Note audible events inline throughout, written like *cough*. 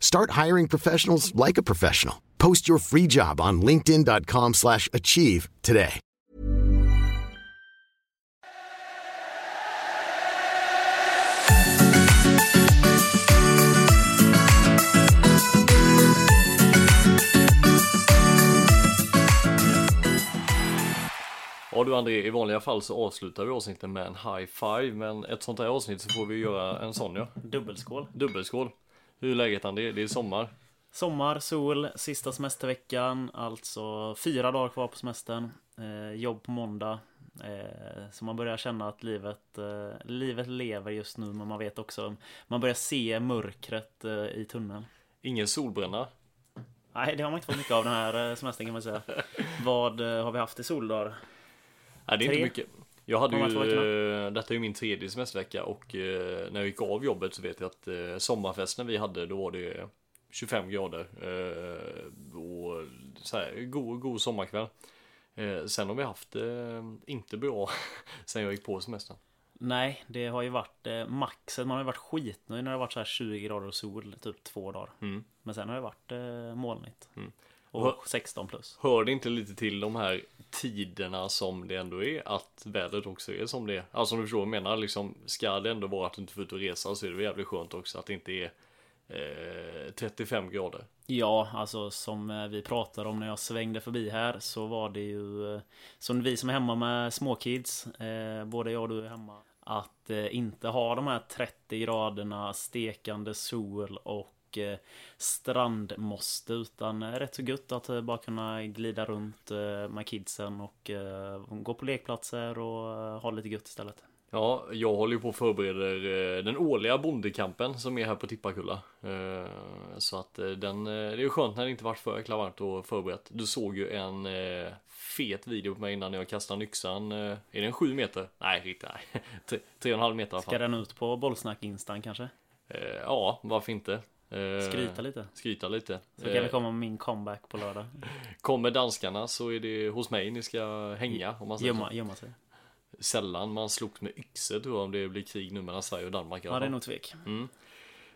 Start hiring professionals like a professional. Post your free job on linkedin.com/achieve slash achieve today. Ja du André, i vanliga fall så avslutar vi avsnittet med en high five Men ett sånt här avsnitt så får vi göra en sån ja Dubbelskål. Dubbelskål Hur är läget André? Det är sommar Sommar, sol, sista semesterveckan. Alltså fyra dagar kvar på semestern. Eh, jobb på måndag. Eh, så man börjar känna att livet, eh, livet lever just nu. Men man vet också, man börjar se mörkret eh, i tunneln. Ingen solbränna Nej, det har man inte fått mycket av den här eh, semestern kan man säga. *laughs* Vad eh, har vi haft i soldagar? Nej det är Tre? inte mycket Jag hade ju, eh, detta är ju min tredje semestervecka och eh, när jag gick av jobbet så vet jag att eh, sommarfesten vi hade då var det 25 grader eh, och så här, god, god sommarkväll. Eh, sen har vi haft eh, inte bra *laughs* sen jag gick på semestern. Nej, det har ju varit maxet. Man har ju varit skitnöjd när det har varit så här 20 grader och sol typ två dagar. Mm. Men sen har det varit eh, molnigt. Mm. Och 16 plus. Hör det inte lite till de här tiderna som det ändå är att vädret också är som det är? Alltså om du förstår vad jag menar, liksom ska det ändå vara att du inte får ut och resa så är det väl jävligt skönt också att det inte är eh, 35 grader. Ja, alltså som eh, vi pratade om när jag svängde förbi här så var det ju eh, Som vi som är hemma med småkids eh, Både jag och du är hemma Att eh, inte ha de här 30 graderna stekande sol och eh, strandmåste utan eh, rätt så gött att eh, bara kunna glida runt med kidsen och gå på lekplatser och ha lite gött istället. Ja, jag håller ju på och förbereder den årliga bondekampen som är här på Tippakulla. Så att den, det är ju skönt när det inte varit för jäkla varmt och förberett. Du såg ju en fet video på mig innan jag kastade yxan. Är den sju meter? Nej, riktigt nej. *laughs* Tre, tre och en halv meter i alla Ska fall. den ut på bollsnack instan kanske? Ja, varför inte? Eh, Skryta lite. Skryta lite. Så kan Eh, vi komma min comeback på lördag. Kommer danskarna så är det hos mig ni ska hänga om man Gömma, gömma sig. Sällan man slogs med yxor tror jag om det blir krig nu mellan Sverige och Danmark. Ja, det är nog tvek.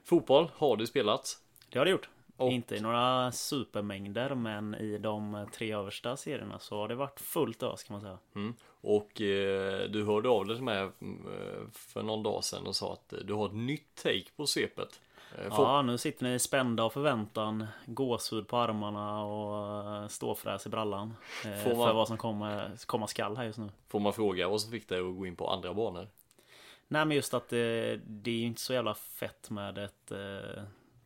Fotboll har du spelat. Det har det gjort. Och- Inte i några supermängder, men i de tre översta serierna så har det varit fullt ös kan man säga. Mm. Och eh, du hörde av dig till mig mm, eh, för någon dag sedan och sa att eh, du har ett nytt take på svepet. Eh, Ja, nu sitter ni spända av förväntan, gåshud på armarna och eh, ståfräs i brallan. eh, Får man- För vad som kommer, komma skall här just nu. Får man fråga vad som fick dig att gå in på andra banor? Nej, men just att det, det är ju inte så jävla fett med ett eh,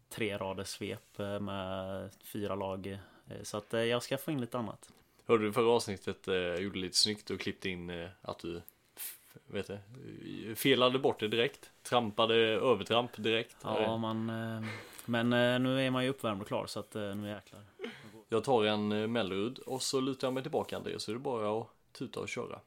tre raders svep med fyra lag. Så att jag ska få in lite annat. Hörde du förra avsnittet eh, gjorde lite snyggt och klippte in att du vet det, felade bort det direkt. Trampade övertramp direkt. Ja, Eh, man, eh, men eh, nu är man ju uppvärmd och klar så att nu jäklar. Jag tar en Mellerud och så lutar jag mig tillbaka Andreas så är det bara att tuta och köra.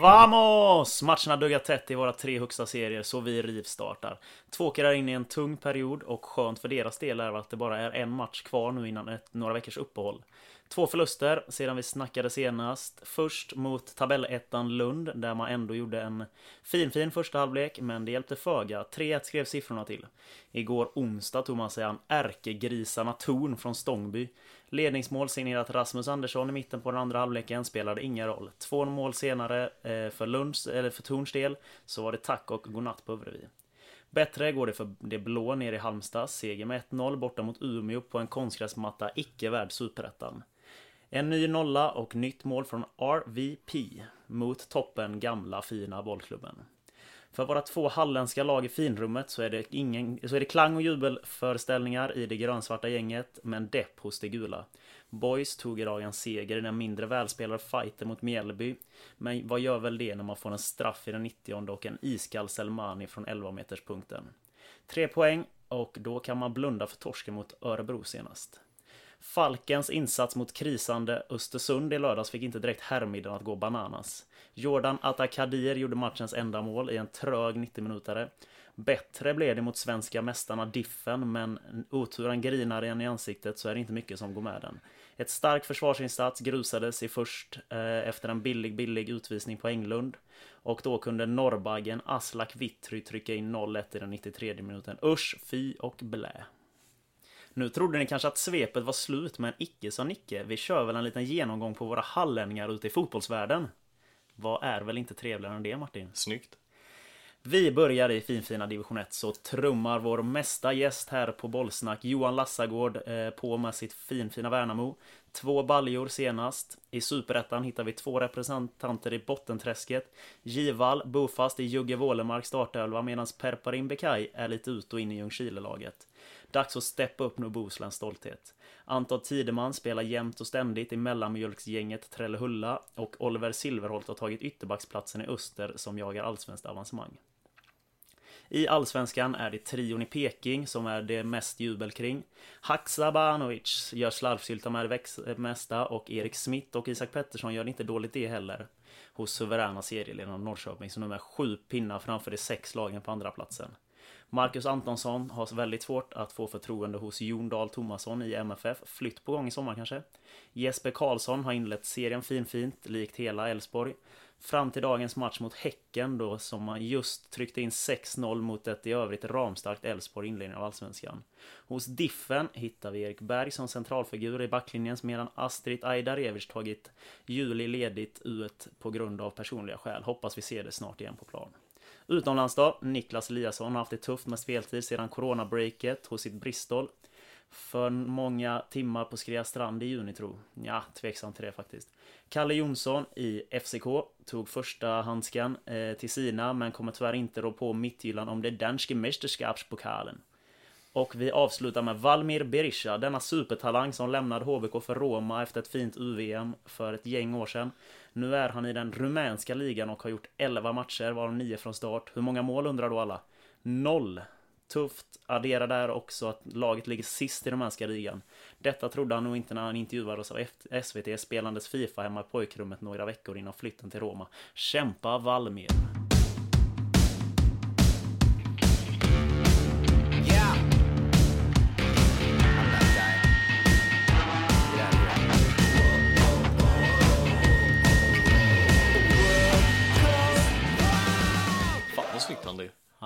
Vamos! Matcherna duggar tätt i våra tre högsta serier så vi rivstartar. Två åker in i en tung period och skönt för deras del är att det bara är en match kvar nu innan ett, några veckors uppehåll. Två förluster sedan vi snackade senast. Först mot tabellettan Lund där man ändå gjorde en fin fin första halvlek men det hjälpte föga. 3-1 skrev siffrorna till. Igår onsdag tog man sig an ärkegrisarna Torn från Stångby. Ledningsmål signerat Rasmus Andersson i mitten på den andra halvleken spelade ingen roll. Två mål senare eh, för Lunds, eller för Torns del så var det tack och godnatt på Övrevi. Bättre går det för det blå nere i Halmstad. Seger med 1-0 borta mot Umeå på en konstgräsmatta icke värd superettan. En ny nolla och nytt mål från RVP mot toppen gamla fina bollklubben. För våra två halländska lag i finrummet så är det, ingen, så är det klang och jubelföreställningar i det grönsvarta gänget, men depp hos det gula. Boys tog idag en seger i den mindre välspelade fighten mot Mjällby. Men vad gör väl det när man får en straff i den 90 och en iskall Selmani från 11 meterspunkten? Tre poäng och då kan man blunda för torsken mot Örebro senast. Falkens insats mot krisande Östersund i lördags fick inte direkt herrmiddagen att gå bananas. Jordan Atakadir gjorde matchens enda mål i en trög 90 minutare. Bättre blev det mot svenska mästarna Diffen, men oturen grinar en i ansiktet så är det inte mycket som går med den. Ett stark försvarsinsats grusades i först eh, efter en billig, billig utvisning på Englund. Och då kunde norrbaggen Aslak Vittry trycka in 0-1 i den 93 minuten. Usch, fi och blä. Nu trodde ni kanske att svepet var slut, men icke sa Nicke. Vi kör väl en liten genomgång på våra hallänningar ute i fotbollsvärlden. Vad är väl inte trevligare än det, Martin? Snyggt. Vi börjar i finfina division 1 så trummar vår mesta gäst här på bollsnack Johan Lassagård eh, på med sitt finfina Värnamo. Två baljor senast. I superettan hittar vi två representanter i bottenträsket. Givall bofast i Jugge Wålemark startelva medan Perparin Bekaj är lite ut och in i Ljungskile-laget. Dags att steppa upp nu Bohusläns stolthet. Anton Tideman spelar jämt och ständigt i mellanmjölksgänget Trellehulla och Oliver Silverholt har tagit ytterbacksplatsen i Öster som jagar allsvenskt avancemang. I Allsvenskan är det trion i Peking som är det mest jubel kring. Haksabanovic gör slarvsylta med det mesta och Erik Smith och Isak Pettersson gör det inte dåligt det heller. Hos suveräna serieledarna Norrköping som nu är sju pinnar framför de sex lagen på andra platsen. Marcus Antonsson har väldigt svårt att få förtroende hos Jon Dahl Tomasson i MFF. Flytt på gång i sommar kanske. Jesper Karlsson har inlett serien finfint, likt hela Elfsborg. Fram till dagens match mot Häcken då, som man just tryckte in 6-0 mot ett i övrigt ramstarkt Elfsborg i inledningen av Allsvenskan. Hos Diffen hittar vi Erik Berg som centralfigur i backlinjen medan Astrid Ajdarevic tagit juli ledigt ut på grund av personliga skäl. Hoppas vi ser det snart igen på plan. Utomlands då, Niklas Eliasson har haft det tufft med speltid sedan coronabreaket hos sitt Bristol. För många timmar på Skrea strand i juni tro. Ja, tveksam till det faktiskt. Kalle Jonsson i FCK tog första handsken eh, till sina men kommer tyvärr inte rå på mitthyllan om det danske mästerskapspokalen. Och vi avslutar med Valmir Berisha, denna supertalang som lämnade HBK för Roma efter ett fint UVM för ett gäng år sedan. Nu är han i den rumänska ligan och har gjort 11 matcher, varav 9 från start. Hur många mål undrar då alla? Noll! Tufft. Addera där också att laget ligger sist i rumänska ligan. Detta trodde han nog inte när han intervjuades av SVT spelandes Fifa hemma i pojkrummet några veckor innan flytten till Roma. Kämpa Valmir!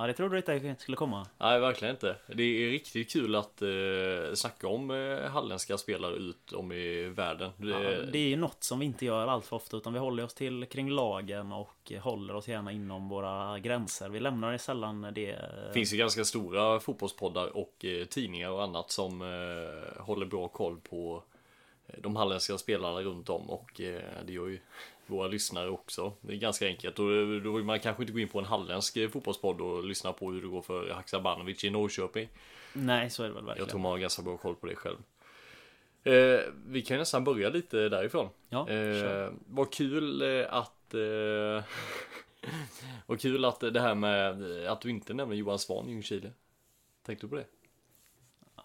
Ja, det trodde du inte skulle komma. Nej, verkligen inte. Det är riktigt kul att eh, snacka om eh, halländska spelare ut om i världen. Det... Ja, det är ju något som vi inte gör allt för ofta, utan vi håller oss till kring lagen och håller oss gärna inom våra gränser. Vi lämnar det sällan det. Det finns ju ganska stora fotbollspoddar och eh, tidningar och annat som eh, håller bra koll på eh, de halländska spelarna runt om och eh, det gör ju våra lyssnare också. Det är ganska enkelt och då vill man kanske inte gå in på en halländsk fotbollspodd och lyssna på hur det går för Haksabanovic i Norrköping. Nej, så är det väl verkligen. Jag tror man har ganska bra koll på det själv. Eh, vi kan nästan börja lite därifrån. Ja, eh, vad kul eh, att eh, *laughs* Vad kul att det här med att du inte nämner Johan Svahn i Ljungskile. Tänkte du på det?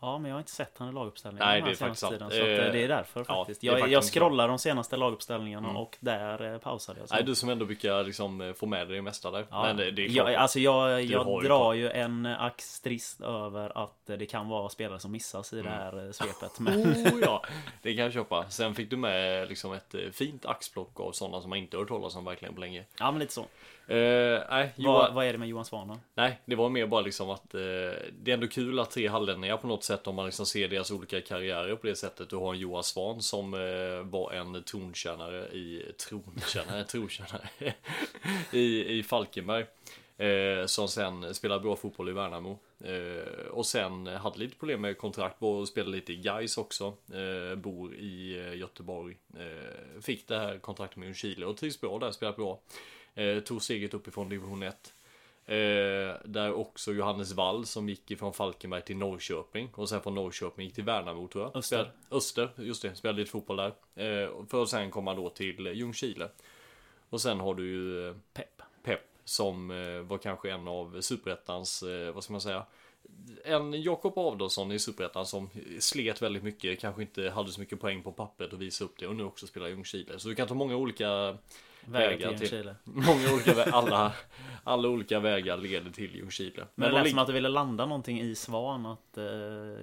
Ja, men jag har inte sett han i laguppställningen Nej, det är faktiskt tiden, så eh, det är därför faktiskt. Ja, jag, jag scrollar de senaste laguppställningarna mm. och där eh, pausade jag. Så. Nej, du som ändå brukar liksom eh, få med dig det mesta där. Ja. Men det, det är klart. Jag, alltså jag, jag drar ju en axtrist över att det kan vara spelare som missas i mm. det här svepet. *laughs* Men... Oh, ja, det kan jag köpa. Sen fick du med liksom ett fint axplock av sådana som man inte hört talas om verkligen på länge. Ja, men lite så. Uh, nej, Johan... vad, vad, är det med Johan Svahn Nej, det var mer bara liksom att uh, det är ändå kul att tre hallänningar på något sätt om man liksom ser deras olika karriärer på det sättet. Du har en Johan Svahn som uh, var en tronkännare i tronkännare, trotjänare *laughs* i, i Falkenberg. Som sen spelade bra fotboll i Värnamo. Och sen hade lite problem med kontrakt och spelade lite i Gais också. Bor i Göteborg. Fick det här kontraktet med Ljungskile och trivs bra där, spelat bra. Eh, tog steget uppifrån division 1. Eh, där också Johannes Wall som gick ifrån Falkenberg till Norrköping och sen från Norrköping gick till Värnamo tror jag. Öster. Spel, Öster, just det. Spelade lite fotboll där. Eh, för att sen komma då till Ljungskile. Och sen har du ju eh, Pepp. Pep som eh, var kanske en av superettans, eh, vad ska man säga, en Jakob Adolfsson i superettan som slet väldigt mycket, kanske inte hade så mycket poäng på pappret och visa upp det och nu också spelar Ljungskile. Så du kan ta många olika Vägar vägar till till, många olika, vä- *laughs* alla, alla olika vägar leder till Ljungskile. Men det de lät som att du ville landa någonting i Svan, att eh,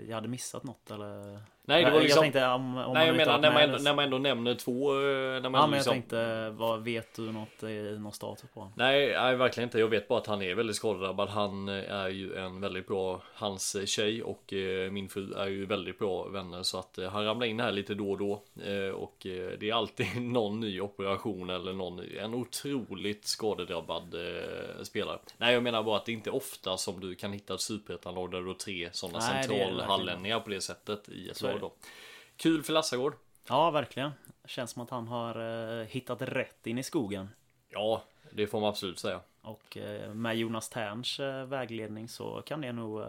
jag hade missat något eller? Nej, det var liksom- jag tänkte om, om Nej jag menar när man, ändå, när man ändå nämner två, eh, när man Ja men liksom, jag tänkte, vad vet du något i någon status på honom? Nej, nej, verkligen inte. Jag vet bara att han är väldigt skadedrabbad. Han eh, är ju en väldigt bra, hans eh, tjej och min fru är ju väldigt bra vänner så att han ramlar in här lite då och då och det är alltid *laughs* någon ny operation eller någon ny, en otroligt skadedrabbad spelare. Nej, jag menar bara att det är inte ofta som du kan hitta ett superettanlag där du har tre sådana centralhallänningar på det sättet i ett lag då. Kul för Lassagård. Ja verkligen. Känns som att han har eh, hittat rätt in i skogen. Ja, det får man absolut säga. Och eh, med Jonas Terns eh, vägledning så kan det nog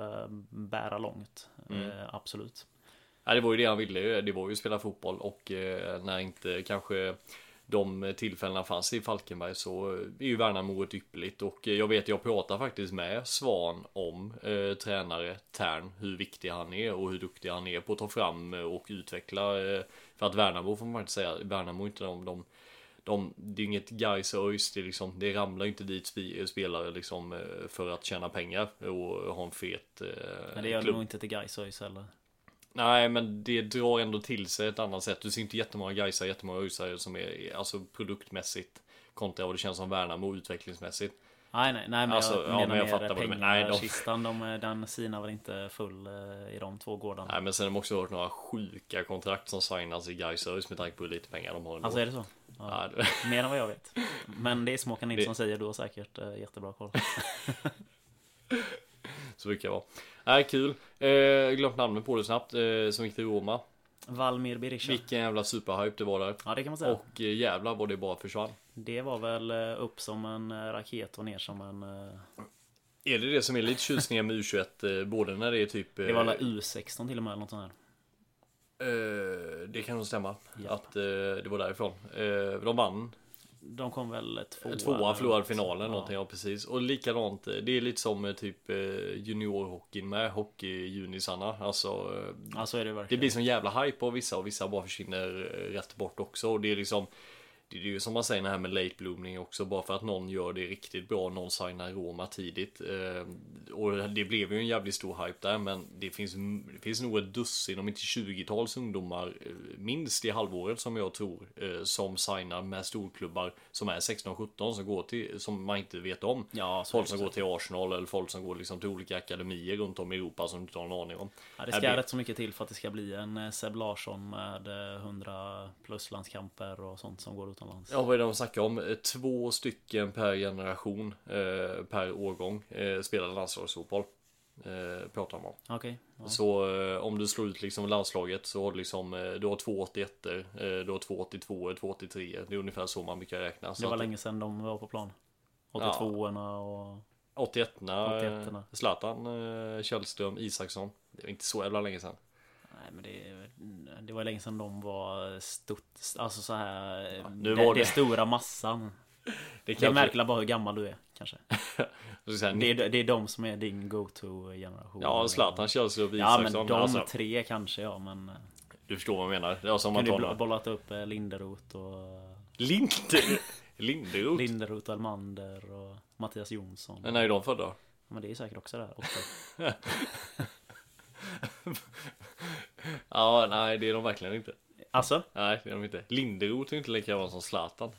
bära långt. Mm. Absolut. Ja, det var ju det han ville. Det var ju att spela fotboll och när inte kanske de tillfällena fanns i Falkenberg så är ju Värnamo ett ypperligt och eh, jag vet jag pratar faktiskt med Svan om eh, tränare Tern hur viktig han är och hur duktig han är på att ta fram eh, och utveckla eh, för att Värnamo får man inte säga Värnamo är inte de, de de, det är inget Gais och ÖIS, det, liksom, det ramlar inte dit spi- spelare liksom eh, för att tjäna pengar och ha en fet eh, Men det gör det nog inte till Gais ÖIS heller. Nej, men det drar ändå till sig ett annat sätt. Du ser inte jättemånga Gaisar, jättemånga Öisar som är alltså produktmässigt kontra vad det känns som Värnamo utvecklingsmässigt. Nej, nej, nej men Alltså, jag ja, menar men jag fattar pengar. Nej, de- Kistan, de, den sinar väl inte full eh, i de två gårdarna. Nej, men sen har man också hört några sjuka kontrakt som signas i Gais med tanke på hur lite pengar de har ändå. Alltså är det så? Ja, Ja, det- Mer än vad jag vet. Men det är Småkan Nilsson Det- säger, du har säkert eh, jättebra koll. *laughs* så brukar det vara. Nej, kul. Eh, glömt namnet på det snabbt. Eh, som gick till Roma. Valmir Berisha. Vilken jävla superhype det var där. Ja, det kan man säga. Och eh, jävlar vad det bara försvann. Det var väl eh, upp som en eh, raket och ner som en... eh, Är det det som är lite tjusningen med U21? Eh, både när det är typ... Det var väl U16 till och med, eller något sånt här. Det kan nog stämma. Ja. Att det var därifrån. De vann. De kom väl tvåa. Tvåa, förlorade finalen Ja. någonting. Ja, precis. Och likadant. eh, Det är lite som eh, typ eh, juniorhockeyn med hockeyjunisarna. Alltså. Ja, så är det Det verkligen. blir som jävla hype på vissa och vissa bara försvinner rätt bort också. Och det är liksom det är ju som man säger det här med late blooming också. Bara för att någon gör det riktigt bra. Någon signar Roma tidigt. Eh, och det blev ju en jävligt stor hype där. Men det finns, det finns nog ett dussin, om inte 20-tals ungdomar. eh, Minst i halvåret som jag tror. eh, Som signar med storklubbar. Som är 16-17 som går till, som man inte vet om. Ja, Folk som går till Arsenal eller folk som går liksom till olika akademier runt om i Europa som du inte har en aning om. Ja, det ska rätt så mycket till för att det ska bli en Seb Larsson med eh, 100 plus landskamper och sånt som går utomlands. Ja, vad är det de snackar om? Eh, Två stycken per generation, eh, per årgång, eh, spelar landslagsfotboll. Eh, pratar de om. Okej. ja. Så eh, om du slår ut liksom landslaget så har du liksom, eh, du har två 81 eh, du har två 82 två 83 Det är ungefär så man brukar räkna. Det var att- länge sedan de var på plan. 82orna och... 81orna, 81orna. eh, Zlatan, eh, Källström, Isaksson. Det var inte så jävla länge sedan. Men det, det var länge sedan de var stort, alltså så här nu det, var det det- stora massan. *laughs* Det kanske- märker bara hur gammal du är kanske. *laughs* Det är, det är de som är din go-to generation. Ja, Zlatan, Källström, Ja men Isaksson. de alltså, tre kanske ja men eh, du förstår vad jag menar. Det är som man Kunde bollat upp eh, Linderoth och Linder, *laughs* Linderoth. Linderoth, Almander och Mattias Jonsson. Men när är de födda? Men det är säkert också där. Också. Ja, nej det är de verkligen inte. Alltså? Nej, det är de inte. Linderoth är inte lika bra som Zlatan.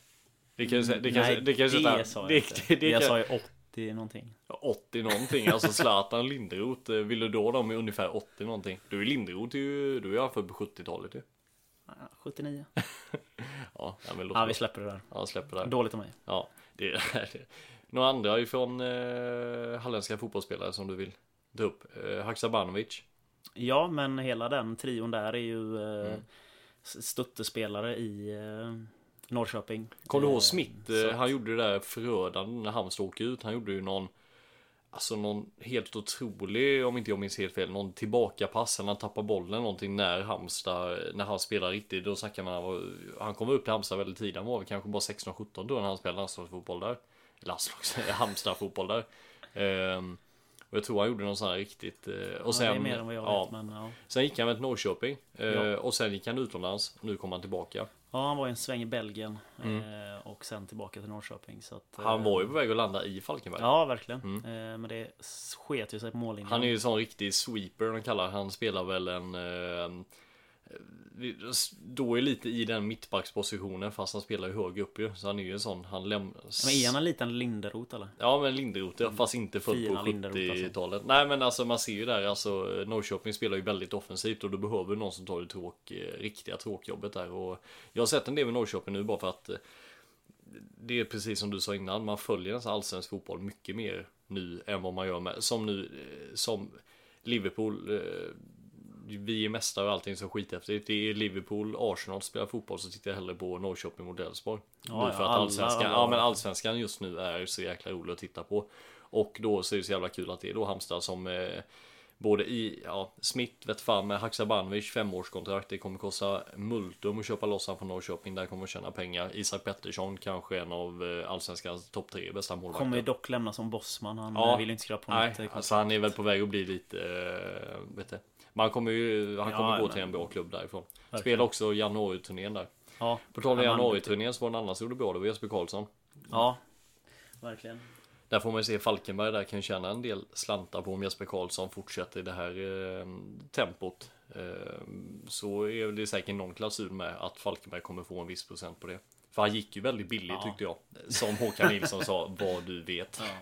Det kan ju säga, det kan, Nej, det kan ju sätta, det sa jag det, inte. det, *laughs* det jag kan, sa ju 80 någonting. 80 någonting, alltså Zlatan Linderoth, eh, vill du då de är ungefär 80 någonting? Du är Linderoth är ju, du är alla fall på 70-talet ju. Ah, *laughs* 79. Ja, men låt Ja vi släpper det där. Ja, släpper det. Dåligt av mig. Ja, det, *laughs* det Några andra ifrån eh, halländska fotbollsspelare som du vill dra upp? Eh, Haksabanovic. Ja, men hela den trion där är ju eh, mm. stöttespelare i eh, Norrköping. Kommer du ihåg Smith? Eh, han gjorde det där förödande när Halmstad åkte ut. Han gjorde ju någon Alltså någon helt otrolig, om inte jag minns helt fel, någon tillbakapass. Han tappar bollen någonting när Halmstad, när han spelar riktigt. Då snackar man, han kom upp till Halmstad väldigt tidigt. Han var väl kanske bara 16-17 då när han spelade landslagsfotboll där. Landslags, *laughs* Halmstad fotboll där. Um, och jag tror han gjorde någon sån här riktigt. Uh, och sen, ja, det är mer än vad jag ja, vet, men, ja. Sen gick han med till Norrköping. Uh, ja. Och sen gick han utomlands. Nu kom han tillbaka. Ja, han var en sväng i Belgien mm. eh, och sen tillbaka till Norrköping. Så att, han var ju på väg att landa i Falkenberg. Ja, verkligen. Mm. Eh, men det sket ju sig på mållinjen. Han är ju en sån riktig sweeper de kallar Han spelar väl en eh, då är lite i den mittbackspositionen fast han spelar ju hög upp ju. Så han är ju en sån, han lämnas... Men är han en liten Linderoth eller? Ja men Linderoth ja, fast inte född på 70-talet. Alltså. Nej men alltså man ser ju där alltså Norrköping spelar ju väldigt offensivt och då behöver någon som tar det tråk, eh, riktiga tråkjobbet där. Och jag har sett en del med Norrköping nu bara för att eh, det är precis som du sa innan, man följer nästan allsvensk fotboll mycket mer nu än vad man gör med, som nu, eh, som Liverpool vi är mästare och allting så skithäftigt. Det är Liverpool, Arsenal spelar fotboll så tittar jag hellre på Norrköping mot Elfsborg. Ja, för att allsvenskan, ja men allsvenskan just nu är så jäkla rolig att titta på. Och då så är det så jävla kul att det är då Halmstad som eh, Både i, ja, Smith vet fan med Haksabanovic femårskontrakt. Det kommer kosta multum att köpa loss han från Norrköping. Där kommer att tjäna pengar. Isak Pettersson kanske en av eh, allsvenskans topp tre bästa målvakter. Kommer ju dock lämna som bossman. Han ja, vill inte skriva på nej, nytt alltså han är väl på väg att bli lite, äh, vet du. Men han kommer ju, han kommer ja, gå till en bra klubb därifrån. Spelar också januari-turnén där. Ja, på tal om januari-turnén så var det en annan som gjorde bra, det var Jesper Karlsson. Ja, verkligen. Där får man ju se Falkenberg där kan tjäna en del slantar på om Jesper Karlsson fortsätter i det här eh, tempot. Eh, så är det säkert någon klausul med att Falkenberg kommer få en viss procent på det. För han gick ju väldigt billigt ja. tyckte jag. Som Håkan Nilsson sa, vad du vet. Ja.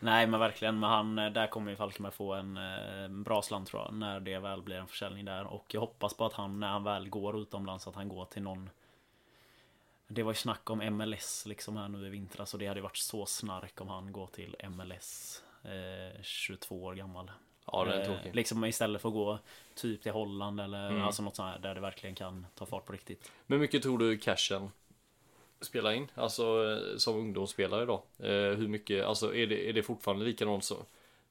Nej men verkligen, men han, där kommer ju Falkenberg få en eh, bra slant tror jag. När det väl blir en försäljning där. Och jag hoppas på att han, när han väl går utomlands, att han går till någon det var ju snack om MLS liksom här nu i vintras och det hade varit så snark om han går till MLS eh, 22 år gammal. Ja, det är tråkigt. Eh, liksom istället för att gå typ till Holland eller mm. alltså något sånt här där det verkligen kan ta fart på riktigt. Men mycket tror du cashen spelar in? Alltså eh, som ungdomsspelare då? Eh, hur mycket, alltså är det, är det fortfarande likadant så,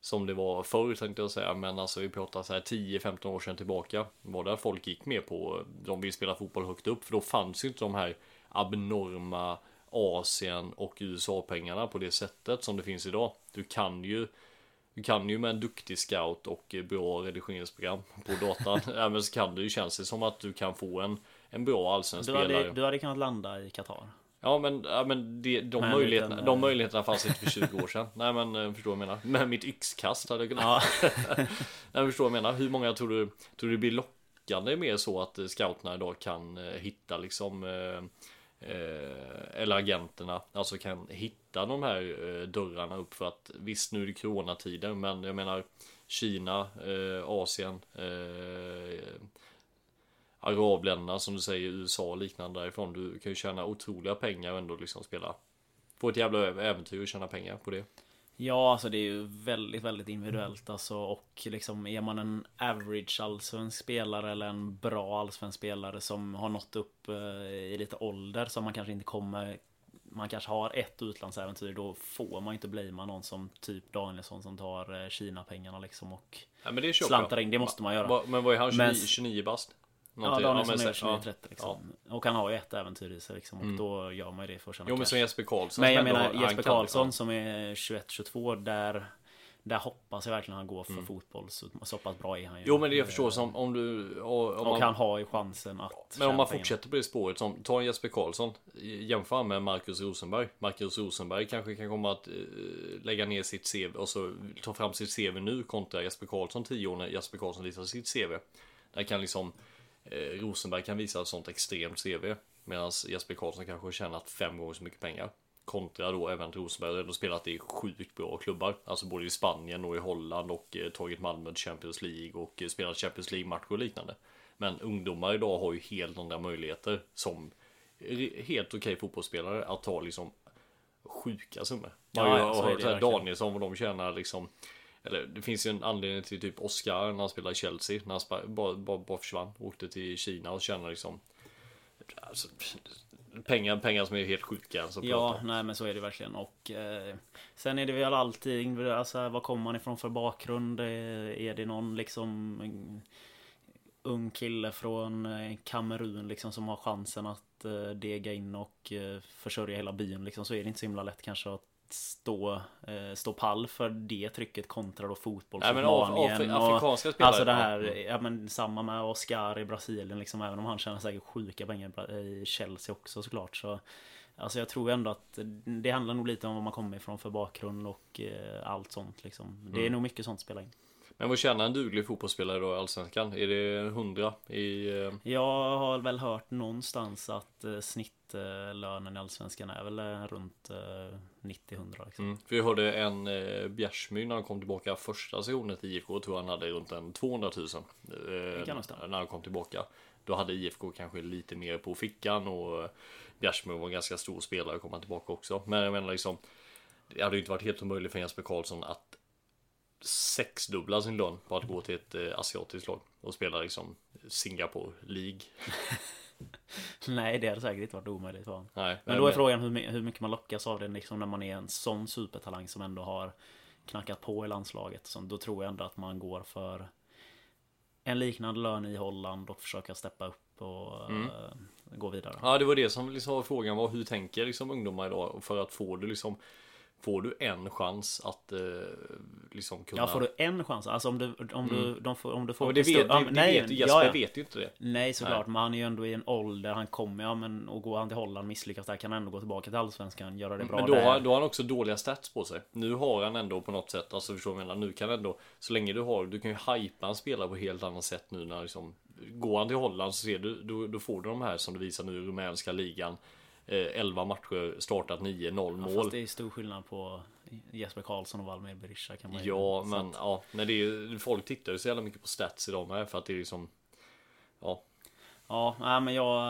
som det var förr tänkte jag säga, men alltså vi pratar så här 10-15 år sedan tillbaka. Var det folk gick med på, de vill spela fotboll högt upp, för då fanns ju inte de här abnorma Asien och USA-pengarna på det sättet som det finns idag. Du kan ju du kan ju med en duktig scout och bra redigeringsprogram på datan. *laughs* Även så kan det ju känns det som att du kan få en, en bra allsvensk spelare. Du hade kunnat landa i Qatar. Ja men, ja, men det, de, men möjligheterna, liten, de möjligheterna fanns inte för 20 år sedan. Nej men eh, förstår vad jag menar. Med mitt yxkast hade jag kunnat. Ja. *laughs* Nej men förstår vad jag menar. Hur många tror du, tror du blir lockande mer så att scouterna idag kan eh, hitta liksom eh, Eh, eller agenterna alltså kan hitta de här eh, dörrarna upp för att visst nu är det coronatider men jag menar Kina, eh, Asien, Arabländerna som du säger, USA och liknande därifrån. Du kan ju tjäna otroliga pengar och ändå liksom spela. Få ett jävla äventyr och tjäna pengar på det. Ja, alltså det är ju väldigt, väldigt individuellt alltså och liksom är man en average allsvensk spelare eller en bra allsvensk spelare som har nått upp eh, i lite ålder som man kanske inte kommer man kanske har ett utlandsäventyr då får man inte blamea någon som typ Danielsson som tar eh, Kina-pengarna liksom och ja, slantar in. Det måste man göra. Men vad är han? 29, men, 29 bast? Någonting. Ja, Danielsson är 29 30 liksom. Ja. Och han har ju ett äventyr i sig liksom. Och mm. då gör man ju det för att tjäna Jo men som Jesper Karlsson. Men jag menar Jesper Karlsson som är 21-22 där där hoppas jag verkligen han går för mm. fotboll så, så pass bra är han ju. Jo men det jag förstår som om du om och han har ju chansen att Men om man fortsätter på det spåret som Ta Jesper Karlsson Jämför med Marcus Rosenberg Marcus Rosenberg kanske kan komma att uh, lägga ner sitt CV och så ta fram sitt CV nu kontra Jesper Karlsson 10 år när Jesper Karlsson visar sitt CV. Där kan liksom eh, Rosenberg kan visa ett sånt extremt CV. Medan Jesper Karlsson kanske har tjänat fem gånger så mycket pengar. Kontra då även Rosenberg har spelat i sjukt bra klubbar. Alltså både i Spanien och i Holland och eh, tagit Malmö Champions League och eh, spelat Champions League-matcher och liknande. Men ungdomar idag har ju helt andra möjligheter som helt okej okay fotbollsspelare att ta liksom sjuka summor. Man har ja, är hört. Danielsson vad de tjänar liksom eller det finns ju en anledning till typ Oscar när han spelade i Chelsea. När han bara, bara, bara försvann. Åkte till Kina och tjänade liksom alltså, pengar, pengar som är helt sjuka. Så Ja, nej men så är det verkligen. Och eh, sen är det väl alltid, alltså var kommer man ifrån för bakgrund? Eh, Är det någon liksom en ung kille från eh, Kamerun liksom som har chansen att eh, dega in och eh, försörja hela byn liksom så är det inte så himla lätt kanske att stå, eh, stå pall för det trycket kontra då fotbollsutmaningen. och- afrikanska spelare, Alltså det ja. här, Mm. ja men samma med Oscar i Brasilien liksom, även om han tjänar säkert sjuka pengar i Chelsea också såklart så Alltså jag tror ändå att det handlar nog lite om var man kommer ifrån för bakgrund och eh, allt sånt liksom. Det är Mm. nog mycket sånt spelar in. Men vad tjänar en duglig fotbollsspelare då i Allsvenskan? Är det 100 i... eh, Jag har väl hört någonstans att eh, snittlönen i Allsvenskan är väl eh, runt eh, 90-100 liksom. Mm. För jag hörde en Bjärsmyr när han kom tillbaka första sessionen till IFK. Tror han hade runt en 200 000. Eh, kan när han kom tillbaka. Då hade IFK kanske lite mer på fickan och Bjärsmyr var en ganska stor spelare kom han tillbaka också. Men jag menar liksom. Det hade ju inte varit helt omöjligt för Jesper Karlsson att sexdubbla sin lön på att gå till ett eh, asiatiskt lag och spela liksom Singapore League. *laughs* Nej det hade säkert inte varit omöjligt för honom. Nej, Men då är frågan hur, hur mycket man lockas av det liksom när man är en sån supertalang som ändå har knackat på i landslaget. Så då tror jag ändå att man går för en liknande lön i Holland och försöka steppa upp och Mm. eh, gå vidare. Ja, det var det som liksom var frågan var hur tänker liksom ungdomar idag för att få du liksom Får du en chans att eh, liksom kunna Ja, får du en chans? Alltså om du, om du, de får, om du får Och det vet, ja, det, det nej, vet Jesper ja, ja. vet ju inte det Nej såklart, men han är ju ändå i en ålder, han kommer, ja men och går han till Holland misslyckas där kan han ändå gå tillbaka till Allsvenskan, göra det bra Men då där. har, då har han också dåliga stats på sig Nu har han ändå på något sätt Alltså förstår du vad jag menar Nu kan ändå Så länge du har Du kan ju hypa en spelare på helt annat sätt nu när liksom Går han till Holland så ser du Då, då får du de här som du visar nu i rumänska ligan 11 matcher startat 9 0 Ja, mål. fast det är stor skillnad på Jesper Karlsson och Valmir Berisha kan man Ja men att- ja. När det är, Folk tittar ju så jävla mycket på stats idag med För att det är liksom Ja. Ja, nej, men jag...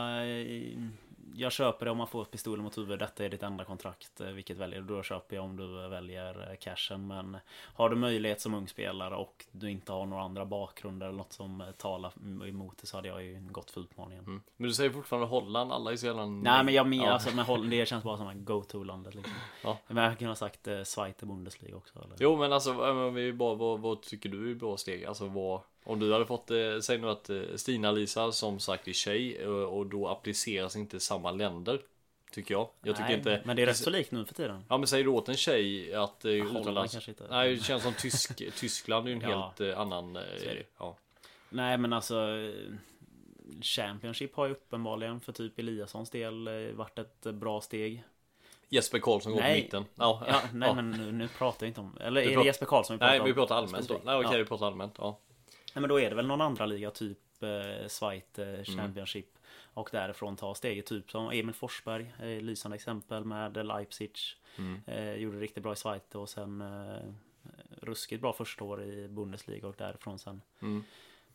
Jag köper det om man får pistolen mot huvudet. Detta är ditt enda kontrakt. eh, Vilket väljer du? Då köper jag om du väljer eh, cashen. Men har du möjlighet som ung spelare och du inte har några andra bakgrunder eller något som eh, talar emot det så hade jag ju gått för utmaningen. mm. Men du säger fortfarande Holland Alla är så jävla Nej men jag menar ja. alltså med Holland, det känns bara som en go-to-landet liksom. Ja. Men jag kunde ha sagt eh, Schweiz Bundesliga också eller? Jo men alltså vi bara, vad, vad tycker du är bra steg? Alltså vad Om du hade fått, eh, säg nu att eh, Stina-Lisa som sagt är tjej eh, och då appliceras inte samma länder Tycker jag. Jag tycker Nej, inte Men det är rätt så likt nu för tiden. Ja men säger du åt en tjej att Holland utomlands inte. Nej det känns som tysk, *laughs* Tyskland är ju en Ja. helt annan det. ja. Nej men alltså Championship har ju uppenbarligen för typ Eliassons del varit ett bra steg. Jesper Karlsson går på Nej. mitten Ja, Ja, nej Ja. men nu, nu pratar jag inte om... Eller är det pratar- Jesper Karlsson vi pratar Nej om? vi pratar allmänt då. Nej okej Ja. vi pratar allmänt ja. Nej men då är det väl någon andra liga, typ eh, Schweiz Mm. eh, Championship. Och därifrån ta steget, typ som Emil Forsberg, eh, lysande exempel med Leipzig. Mm. Eh, gjorde riktigt bra i Schweiz och sen eh, ruskigt bra första år i Bundesliga och därifrån sen. Mm.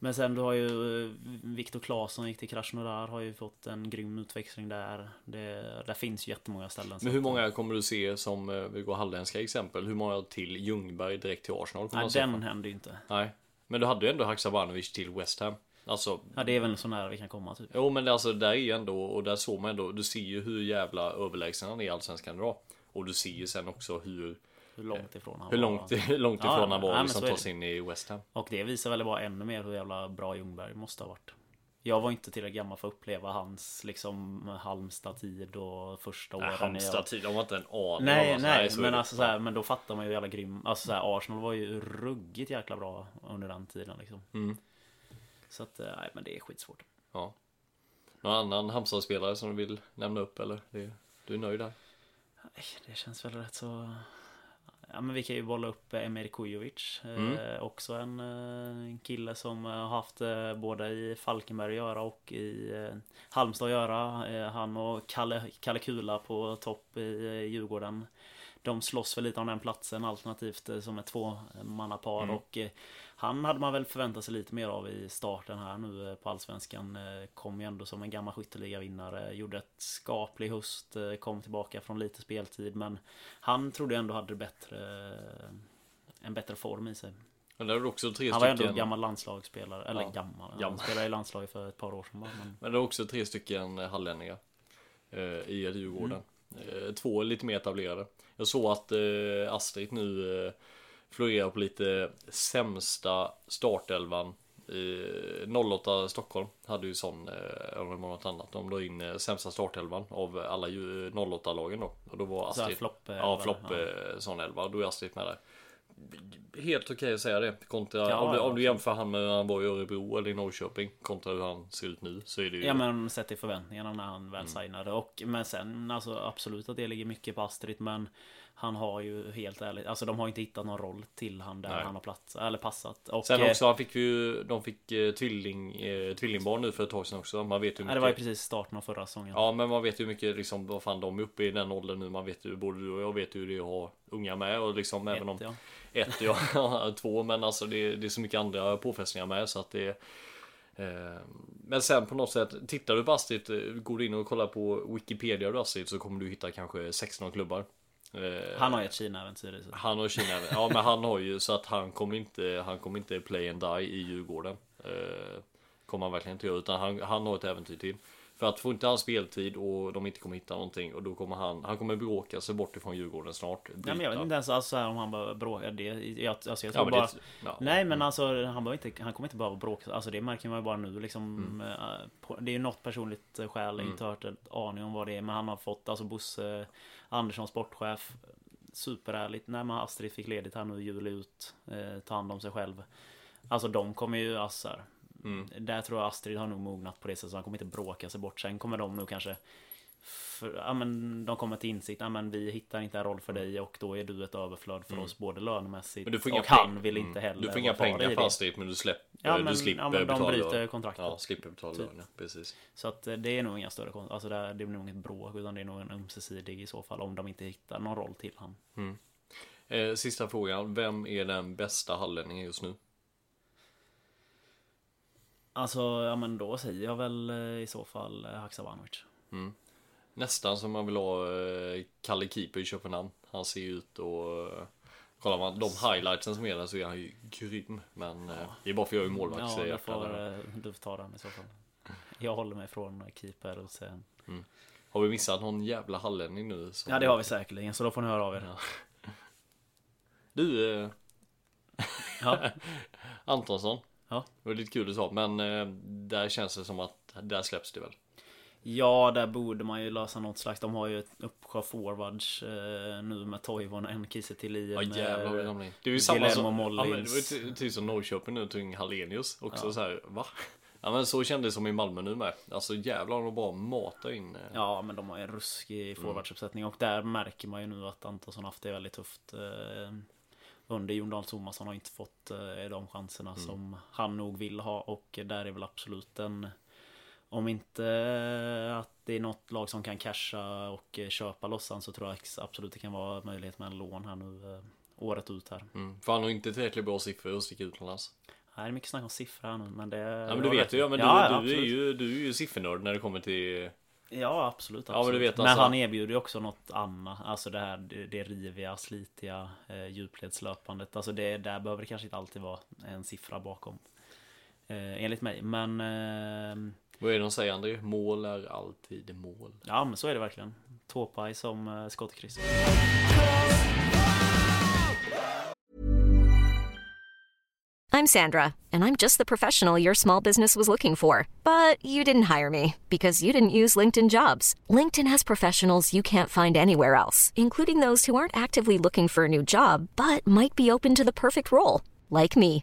Men sen du har ju eh, Viktor Claesson gick till Krasnodar har ju fått en grym utväxling där. Det, där finns ju jättemånga ställen. Men hur många kommer du se som, eh, vi går halländska exempel, hur många till Ljungberg direkt till Arsenal? Nej den händer ju inte. Nej. Men du hade ju ändå Haksabanovic till West Ham. Alltså, Ja det är väl så nära vi kan komma typ. jo men det, alltså där är ju ändå, och där såg man ändå, du ser ju hur jävla överlägsen han är i Allsvenskan idag. Och du ser ju sen också hur, Hur långt ifrån han hur var. långt, hur långt Ja, ifrån han ja, var men liksom så är ta det. sig in i West Ham. Och det visar väl bara ännu mer hur jävla bra Ljungberg måste ha varit. Jag var inte tillräckligt gammal för att uppleva hans liksom Halmstad-tid och första åren. i- Halmstad tid, de var inte en aning Nej, nej, är men alltså så här, men då fattar man ju jävla grym. Alltså så här, Arsenal var ju ruggigt jäkla bra under den tiden liksom. Mm. Så att, eh, nej men det är skitsvårt. Ja. Någon annan Halmstad-spelare som du vill nämna upp eller? Du är nöjd där? Nej, Det känns väl rätt så... Ja men vi kan ju bolla upp eh, Emir Kujovic. Mm. Eh, också en eh, kille som har haft eh, både i Falkenberg att göra och i eh, Halmstad att göra. Han och Kalle, Kalle Kula på topp i eh, Djurgården. de slåss för lite om den platsen alternativt som ett tvåmannapar Mm. och han hade man väl förväntat sig lite mer av i starten här nu eh, på Allsvenskan. Eh, Kom ju ändå som en gammal skytteligavinnare, gjorde ett skaplig höst, eh, kom tillbaka från lite speltid men han trodde jag ändå hade bättre, en bättre form i sig. Men det är också tre Han var ändå stycken. gammal landslagsspelare, eller Ja, gammal, han gammal. spelade i landslaget för ett par år sedan bara, men... Men det är också tre stycken hallänningar eh, i Djurgården. Eh, två lite mer etablerade. Jag såg att eh, Astrid nu eh, florerar på lite sämsta startelvan. Eh, 08 Stockholm hade ju sån, eh, om det var något annat. De la in eh, sämsta startelvan av alla ju- 08-lagen då. Och då var Så här Astrid, flopp, eh, ja flopp ja. eh, sån elva. Då är Astrid med där. Helt okej att säga det. Kontra, Ja, om, du, om du jämför han med när han var i Örebro eller i Norrköping. Kontra hur han ser ut nu. Så är det ju Ja men sett i förväntningarna när han Mm. väl signade och Men sen alltså absolut att det ligger mycket på Astrid men Han har ju helt ärligt Alltså de har inte hittat någon roll till han där Nej. han har plats Eller passat och Sen eh, också, han fick ju, de fick eh, tvilling, eh, tvillingbarn nu för ett tag sedan också. Man vet hur ja, Det var ju mycket. precis starten av förra säsongen Ja, men man vet ju hur mycket liksom, vad fan de är uppe i den åldern nu. Man vet ju, både du och jag vet ju hur det är att ha unga med och liksom även om Ett, ja. ett, ja, *laughs* två, men alltså det, det är så mycket andra påfrestningar med så att det eh, men sen på något sätt, tittar du på Astrid, går du in och kollar på Wikipedia och Astrid så kommer du hitta kanske 16 klubbar. Eh, Han har ju ett Kina-äventyr i sig Han och Kina, ja men han har ju så att han kommer inte, han kommer inte play and die i Djurgården. Eh, kommer han verkligen inte göra, utan han, han har ett äventyr till. För att få inte han speltid och de inte kommer hitta någonting och då kommer han, han kommer bråka sig bort ifrån Djurgården snart. Nej men jag vet Byta. inte ens alltså, om han bara bråkar det jag, alltså, jag Ja, tror men bara det, ja. Nej men alltså han, behöver inte, han kommer inte bara bråka Alltså det märker man ju bara nu liksom Mm. eh, Det är ju något personligt skäl Inte hört en aning om vad det är Men han har fått alltså Bosse Andersson sportchef Superärligt. Nej men Astrid fick ledigt här nu juli ut eh, Ta hand om sig själv. Alltså de kommer ju här, Mm. Där tror jag Astrid har nog mognat på det sättet så han kommer inte bråka sig bort. Sen kommer de nog kanske för, ja, men de kommer till insikt, ja, men vi hittar inte en roll för dig och då är du ett överflöd för oss både lönemässigt Mm. Och han vill mm. inte heller Du får inga kvar pengar för det. Astrid men du släpper, Ja, men, du slipper ja, men de betala bryter lön. kontraktet. Ja, slipper betala Typ. lön, precis. Så att eh, det är nog inga större kon- Alltså det är, det är nog inget bråk utan det är nog en ömsesidig i så fall om de inte hittar någon roll till han. Eh, sista frågan, vem är den bästa hallänningen just nu? Alltså ja men då säger jag väl eh, i så fall eh, Haksabanovic. Nästan som man vill ha eh, Kalle Keeper i Köpenhamn. Han ser ju ut och eh, Kollar man de highlightsen som är där så är han ju grym. Men eh, det är bara för att jag är målvakt Ja, så du får, eh, du får ta den i så fall. Jag håller mig från keeper och sen. Har vi missat någon jävla hallänning nu? som- Ja det har vi säkerligen så då får ni höra av er. Du eh, *laughs* Ja, Antonsson. Ja. Det var lite kul du sa men eh, där känns det som att där släpps det väl. Ja där borde man ju lösa något slags. De har ju ett uppsjö forwards eh, nu med Toivonen, Kiese Thelin. Ja jävlar vad det eh, in. Det är ju samma som, ja, men det var ju ty- typ som Norrköping nu tog in Hallenius också Ja. så här, va? *laughs* Ja men så kändes det som i Malmö nu med. Alltså jävlar de bara matar in. eh, Ja, men de har ju en ruskig forwardsuppsättning och där märker man ju nu att Antonsson haft det väldigt tufft. Eh, under Jon Dahl Tomasson har inte fått eh, de chanserna som han nog vill ha och där är väl absolut en om inte eh, att det är något lag som kan casha och eh, köpa lossan så tror jag absolut det kan vara möjlighet med en lån här nu eh, året ut här. Mm. För han har inte tillräckligt bra siffror att sticka utomlands. Nej, det är mycket snack om siffror här nu men det... Ja men du vet ju, ja, men du, ja, du, är absolut. ju, du är ju siffernörd när det kommer till... Ja absolut, Ja, men absolut. du vet, men, alltså- han erbjuder ju också något annat Alltså det här det, det riviga, slitiga eh, djupledslöpandet Alltså det, där behöver det kanske inte alltid vara en siffra bakom eh, Enligt mig men eh, Vad är det de säger André? Mål är alltid mål. Ja men så är det verkligen Tåpaj som eh, skottkryss I'm Sandra, and I'm just the professional your small business was looking for. But you didn't hire me because you didn't use LinkedIn jobs. LinkedIn has professionals you can't find anywhere else, including those who aren't actively looking for a new job but might be open to the perfect role, like me.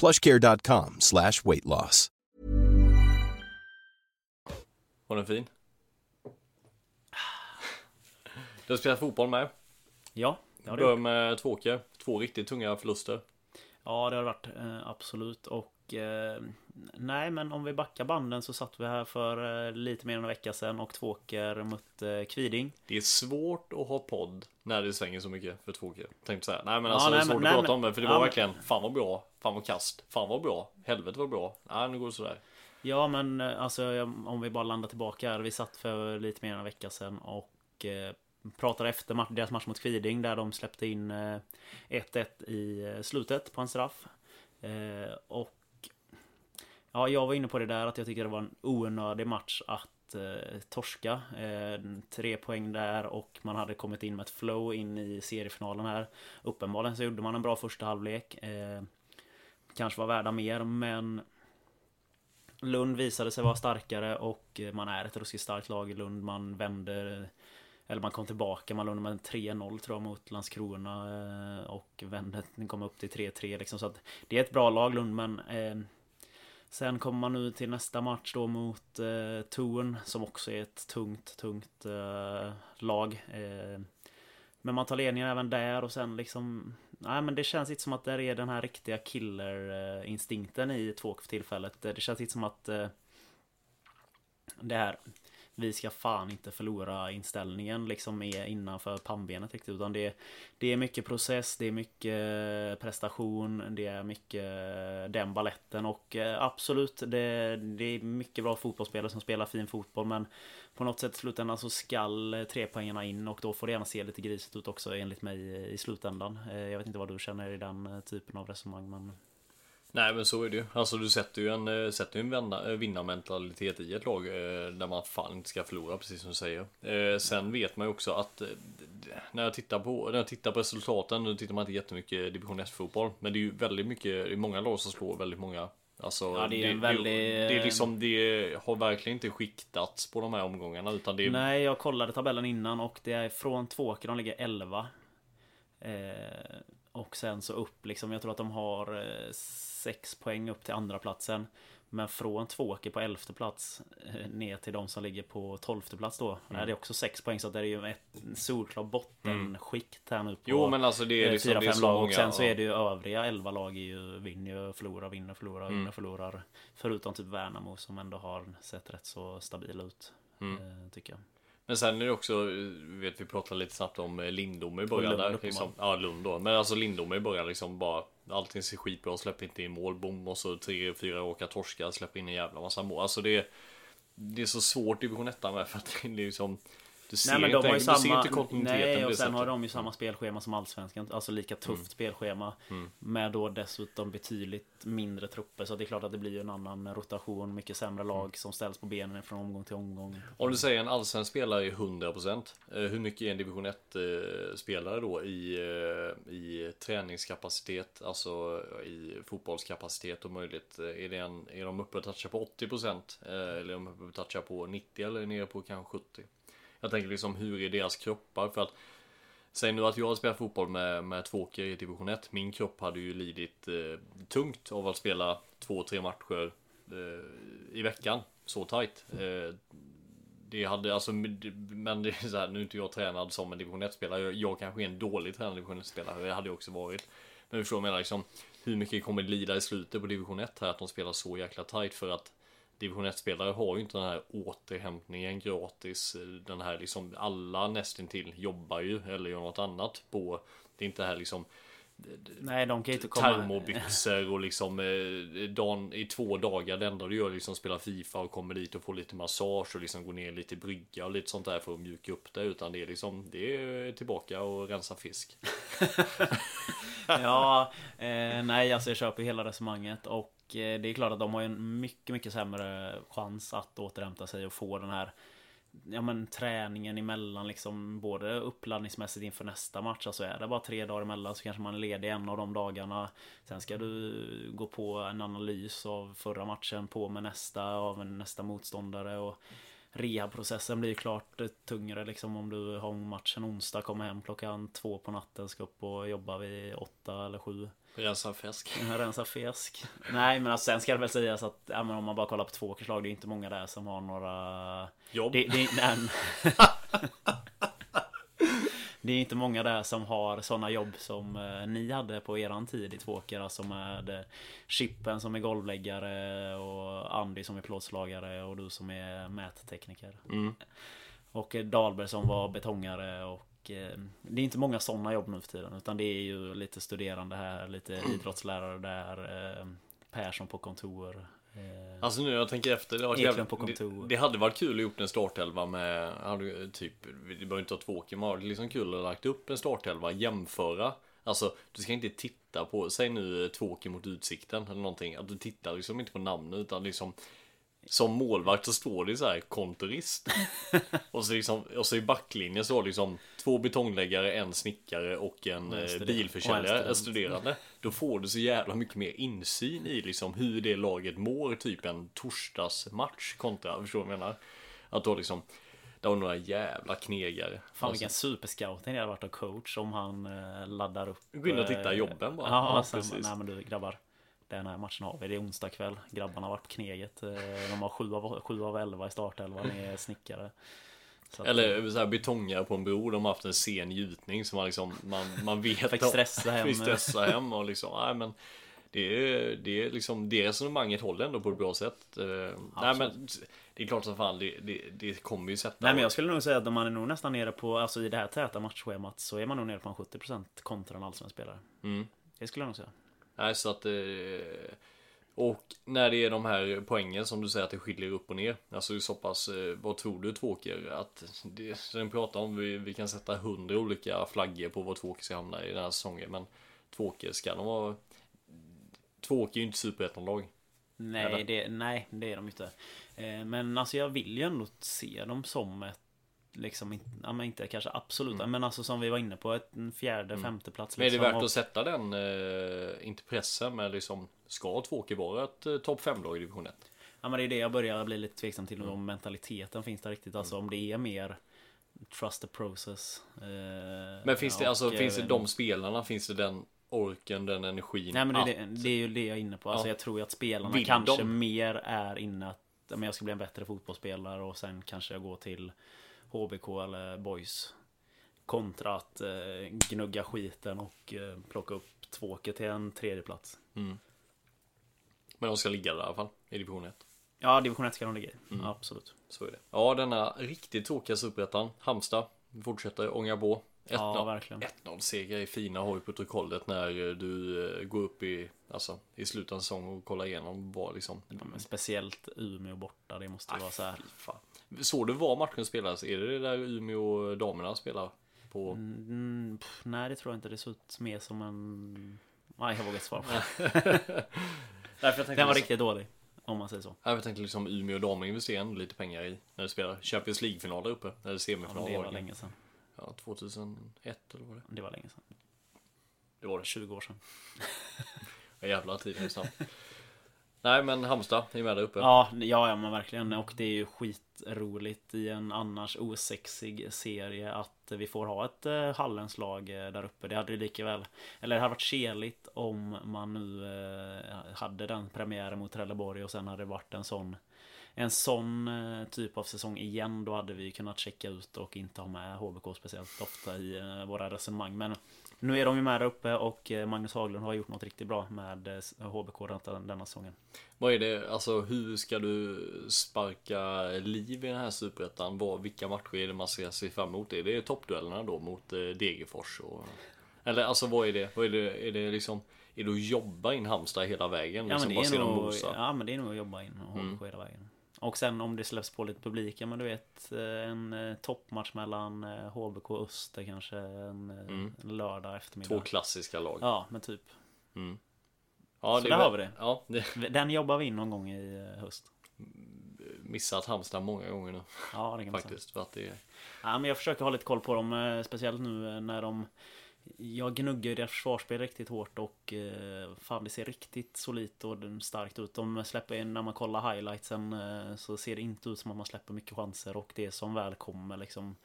plushcare.com slash weight loss. Var den fin? Du har spelat fotboll med. Ja, det har det Börjar med Tvååker. Två riktigt tunga förluster. Ja, det har det varit. Eh, absolut. Och eh, nej, men om vi backar banden så satt vi här för eh, lite mer än en vecka sedan och Tvååker mötte Kviding. Det är svårt att ha podd när det svänger så mycket för Tvååker. Tänkte säga. Nej men Ja, alltså det är nej, svårt men- att nej, prata om det. För det var verkligen Fan vad bra. Fan vad kast. Fan vad bra. Helvete vad bra. Nej nu går det sådär. Ja, men eh, alltså om vi bara landar tillbaka här. Vi satt för lite mer än en vecka sedan och eh, pratade efter match, deras match mot Kviding där de släppte in eh, 1-1 i eh, slutet på en straff. Eh, och ja, jag var inne på det där att jag tycker det var en onödig match att eh, torska. Eh, tre poäng där och man hade kommit in med ett flow in i seriefinalen här. Uppenbarligen så gjorde man en bra första halvlek. Eh, kanske var värda mer men Lund visade sig vara starkare och eh, man är ett ruskigt starkt lag i Lund. Man vände eh, eller man kom tillbaka, man låg med en 3-0 tror jag mot Landskrona eh, och vände, kom upp till 3-3 liksom. Så att det är ett bra lag Lund men eh, Sen kommer man nu till nästa match då mot eh, Torn som också är ett tungt, tungt eh, lag. Eh, men man tar ledningen även där och sen liksom Nej men det känns inte som att det är den här riktiga killer-instinkten eh, i två för tillfället. Det känns inte som att eh, det här vi ska fan inte förlora inställningen liksom är innanför pannbenet riktigt utan det, det är mycket process, det är mycket prestation, det är mycket den balletten och eh, absolut det, det är mycket bra fotbollsspelare som spelar fin fotboll men på något sätt i slutändan så skall eh, trepoängarna in och då får det gärna se lite grisigt ut också enligt mig i slutändan. Eh, jag vet inte vad du känner i den typen av resonemang men Nej men så är det ju. Alltså du sätter ju en, eh, sätter ju en vända, eh, vinnarmentalitet i ett lag eh, där man fan inte ska förlora precis som du säger. Sen vet man ju också att när jag tittar på, när jag tittar på resultaten, nu tittar man inte jättemycket division 1 fotboll. Men det är ju väldigt mycket, det är många lag som slår väldigt många. Alltså, Ja, det är en väldigt- det, är liksom, det har verkligen inte skiktats på de här omgångarna utan det är Nej, jag kollade tabellen innan och det är från Tvååker, de ligger 11. Eh, och sen så upp liksom, jag tror att de har 6 poäng upp till andra platsen Men från Tvååker på elfte plats eh, ner till de som ligger på tolfte plats då Mm. är det också 6 poäng så det är ju ett solklart bottenskikt här nu på Jo men alltså det är eh, liksom, fyra, det är så lag många, och sen så är det ju övriga 11 lag är ju vinner ju, förlorar, vinner, förlorar, Mm. vinner, förlorar Förutom typ Värnamo som ändå har sett rätt så stabila ut Mm. eh, Tycker jag Men sen är det också, vet vi pratade lite snabbt om eh, Lindom i början Lund där. Liksom, ja, Lund då. Men alltså Lindom i början liksom bara Allting ser skitbra, släpper inte in mål, bom och så tre, fyra åka torska, släpper in en jävla massa mål. Alltså det är Det är så svårt i division 1 med för att det är liksom Du ser Nej men de inte, har ju samma... inte kontinuiteten Nej och sen har de ju samma spelschema som Allsvenskan. Alltså lika tufft Mm. spelschema. Med då dessutom betydligt mindre trupper. Så det är klart att det blir en annan rotation. Mycket sämre lag Mm. som ställs på benen från omgång till omgång. Om du säger en allsvensk spelare är 100% eh, Hur mycket är en division 1 eh, spelare då i, eh, i träningskapacitet Alltså i fotbollskapacitet och möjligt Eh, Är, det en, är de uppe och touchar på 80% eh, Eller är de uppe och touchar på 90 eller nere på kanske 70 jag tänker liksom hur är deras kroppar för att Säg nu att jag spelar fotboll med, med Tvååker i division 1 Min kropp hade ju lidit eh, tungt av att spela två, tre matcher eh, i veckan Så tajt. eh, det hade alltså, men det är så här, nu är inte jag tränad som en division 1-spelare. Jag, jag kanske är en dålig tränad division 1-spelare. Det hade jag också varit. Men du förstår vad jag menar liksom. Hur mycket kommer det lida i slutet på division 1 här att de spelar så jäkla tajt för att division 1-spelare har ju inte den här återhämtningen gratis. Den här liksom, alla nästintill jobbar ju eller gör något annat på. Det är inte här liksom Nej, de kan inte komma... Termobyxor och liksom eh, dagen, i två dagar. Det enda du gör är liksom spela Fifa och kommer dit och får lite massage och liksom går ner lite i brygga och lite sånt där för att mjuka upp det. Utan det är liksom, det är tillbaka och rensa fisk. *laughs* ja, eh, nej alltså jag köper hela resonemanget och Eh, det är klart att de har en mycket, mycket sämre chans att återhämta sig och få den här ja, men, träningen emellan liksom både uppladdningsmässigt inför nästa match. Alltså är det bara tre dagar emellan så kanske man är ledig en av de dagarna. Sen ska du gå på en analys av förra matchen på med nästa av nästa motståndare. Och rehabprocessen blir klart eh, tungare. liksom om du har matchen onsdag, kommer hem klockan två på natten, ska upp och jobba vid åtta eller sju. Rensa fisk. *laughs* Rensa fisk. Nej men alltså, sen ska det väl sägas att ja, om man bara kollar på två förslag, det är inte många där som har några... Jobb. Det, det, nej, *laughs* det är inte många där som har sådana jobb som eh, ni hade på eran tid i Tvååker. Alltså med eh, Chippen som är golvläggare och Andy som är plåtslagare och du som är mättekniker. Mm. Och eh, Dahlberg som var betongare och det är inte många sådana jobb nu för tiden utan det är ju lite studerande här, lite idrottslärare där, eh, Persson på kontor. Eh, alltså nu jag tänker efter, det, kontor. det, det hade varit kul att gjort en startelva med, typ, det behöver inte vara två men det hade liksom kul att lagt upp en startelva, jämföra. Alltså, du ska inte titta på, säg nu Tvååker mot Utsikten eller någonting, att du tittar liksom inte på namnet utan liksom som målvakt så står det så här kontorist. *laughs* och, så liksom, och så i backlinjen så har liksom två betongläggare, en snickare och en eh, bilförsäljare, en studerande. Då får du så jävla mycket mer insyn i liksom hur det laget mår, typ en torsdagsmatch kontra, förstår du vad jag menar? Att då liksom det var några jävla knegare. Fan vilken alltså. superscouting det hade varit av coach om han eh, laddar upp. Gå in och titta eh, jobben bara. Ja, ja sen, precis. Nej men du grabbar. Den här matchen har vi. Det är onsdag kväll. Grabbarna har varit på Kneget. Eh, de har 7 av, 7 av 11 i startelvan med *laughs* snickare. Att, Eller så här betongare på en bro. De har haft en sen gjutning så man liksom man, man *laughs* vet. Fick stressa hem. *laughs* Fick stressa hem och liksom. Nej men. Det är, det är liksom det resonemanget håller ändå på ett bra sätt. Eh, nej men det är klart som fan det, det, det kommer ju sätta. Nej men jag skulle nog säga att man är nog nästan nere på, alltså i det här täta matchschemat så är man nog nere på en 70% kontra en allsvensk spelare. Mm. Det skulle jag nog säga. Nej, så att... Eh, och när det är de här poängen som du säger att det skiljer upp och ner. Alltså så pass, eh, vad tror du Tvååker? Att det, sen pratar om, vi, vi kan sätta hundra olika flaggor på vad Tvååker ska hamna i den här säsongen. Men Tvååker ska de vara... Tvååker är ju inte superettan-lag. Nej det, nej, det är de inte. Eh, men alltså jag vill ju ändå se dem som ett liksom ja, men inte kanske absolut mm. men alltså som vi var inne på ett fjärde, mm. femte plats liksom, Men är det liksom, värt och... att sätta den, eh, inte pressen men liksom Ska Tvååker vara ett eh, topp 5-lag i division 1? Ja men det är det jag börjar bli lite tveksam till mm. om mentaliteten finns där riktigt Alltså mm. om det är mer Trust the process eh, Men finns det, alltså finns det de spelarna, finns det den orken, den energin Nej men det, det, det är ju det jag är inne på Alltså ja. jag tror ju att spelarna Vill kanske de? mer är inne att men jag ska bli en bättre fotbollsspelare och sen kanske jag går till HBK eller Boys. Kontra att eh, gnugga skiten och eh, plocka upp Tvååker till en tredje plats. Mm. Men de ska ligga där i alla fall, i division 1. Ja, division 1 ska de ligga i. Mm. Absolut. Så är det. Ja, denna riktigt tråkiga superettan. Halmstad fortsätter ånga på. 1-0 ja, verkligen. 1-0 seger är fina ju på protokollet när du eh, går upp i, alltså, i slutet av säsong och kollar igenom vad liksom. Ja, speciellt Umeå borta, det måste Aj, vara så här. Såg du var matchen spelas? Är det där Umeå damerna spelar? På... Mm, pff, nej, det tror jag inte. Det såg ut mer som en... Nej, jag vågar inte svara på det. *laughs* Den var riktigt dålig. Om man säger så. Jag tänkte liksom Umeå damer investerar lite pengar i när de spelar Champions League-final där uppe. Eller semifinal. Ja, det var länge sedan. Ja, 2001 eller vad det? Det var länge sedan. Det var det. 20 år sedan. *laughs* ja, jävlar tiden är snabb. Nej men Halmstad är med där uppe. Ja, ja, ja men verkligen. Och det är ju skitroligt i en annars osexig serie att vi får ha ett eh, Hallenslag eh, där uppe. Det hade ju lika väl, eller det hade varit keligt om man nu eh, hade den premiären mot Trelleborg och sen hade det varit en sån en sån eh, typ av säsong igen Då hade vi kunnat checka ut och inte ha med HBK speciellt ofta i eh, våra resonemang Men nu är de ju med där uppe och eh, Magnus Haglund har gjort något riktigt bra med HBK den- denna säsongen Vad är det, alltså hur ska du sparka liv i den här superettan? Vilka matcher är det man ska se fram emot? Är det toppduellerna då mot Degerfors? Och... Eller alltså vad är det? Vad är det? Är det liksom Är det att jobba in Halmstad hela vägen? Ja liksom men, bara det är nog, ja men det är nog att jobba in HBK hela vägen Och sen om det släpps på lite publik, ja men du vet eh, En eh, toppmatch mellan eh, HBK och Öster kanske en, eh, en lördag eftermiddag Två klassiska lag. Ja men typ Ja, Så är där har vi det. Ja, det Den jobbar vi in någon gång i eh, höst missat Halmstad många gånger nu Ja det kan man säga faktiskt. För att det är... Ja, men jag försöker ha lite koll på dem, eh, speciellt nu eh, när de Jag gnuggar deras försvarsspel riktigt hårt och eh, fan det ser riktigt solitt och starkt ut. De släpper in, när man kollar highlightsen eh, så ser det inte ut som att man släpper mycket chanser och det som väl kommer liksom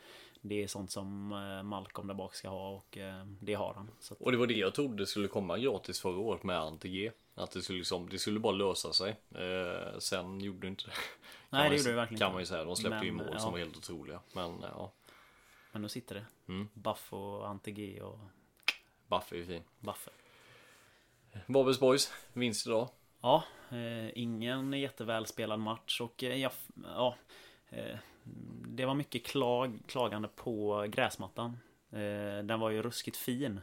Det är sånt som eh, Malcolm där bak ska ha och det har han. Att, Och det var det jag trodde skulle komma gratis förra året med Anti-G. Att det skulle, liksom, det skulle bara lösa sig. Eh, sen gjorde det inte det. Kan Nej, det gjorde det verkligen Kan inte. man ju säga. De släppte ju mål ja. som var helt otroliga. Men ja, men nu sitter det. Mm. Buff och Anti-G och Baffe är ju fin. Buffer. Bobbes Boys, vinst idag. Ja, eh, ingen jättevälspelad match och eh, jag, ja, eh, det var mycket klag, klagande på gräsmattan. Eh, den var ju ruskigt fin.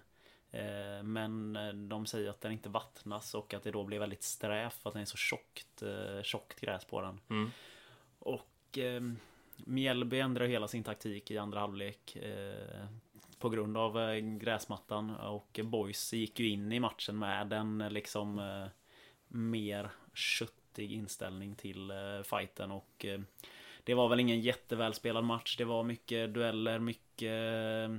Eh, men eh, de säger att den inte vattnas och att det då blir väldigt sträv för att den är så tjockt, tjockt gräs på den. Mm. Och eh, Mjällby ändrar hela sin taktik i andra halvlek. Eh, på grund av eh, gräsmattan och Boys gick ju in i matchen med en liksom eh, mer köttig inställning till eh, fighten och eh, det var väl ingen jättevälspelad match. Det var mycket dueller, mycket eh,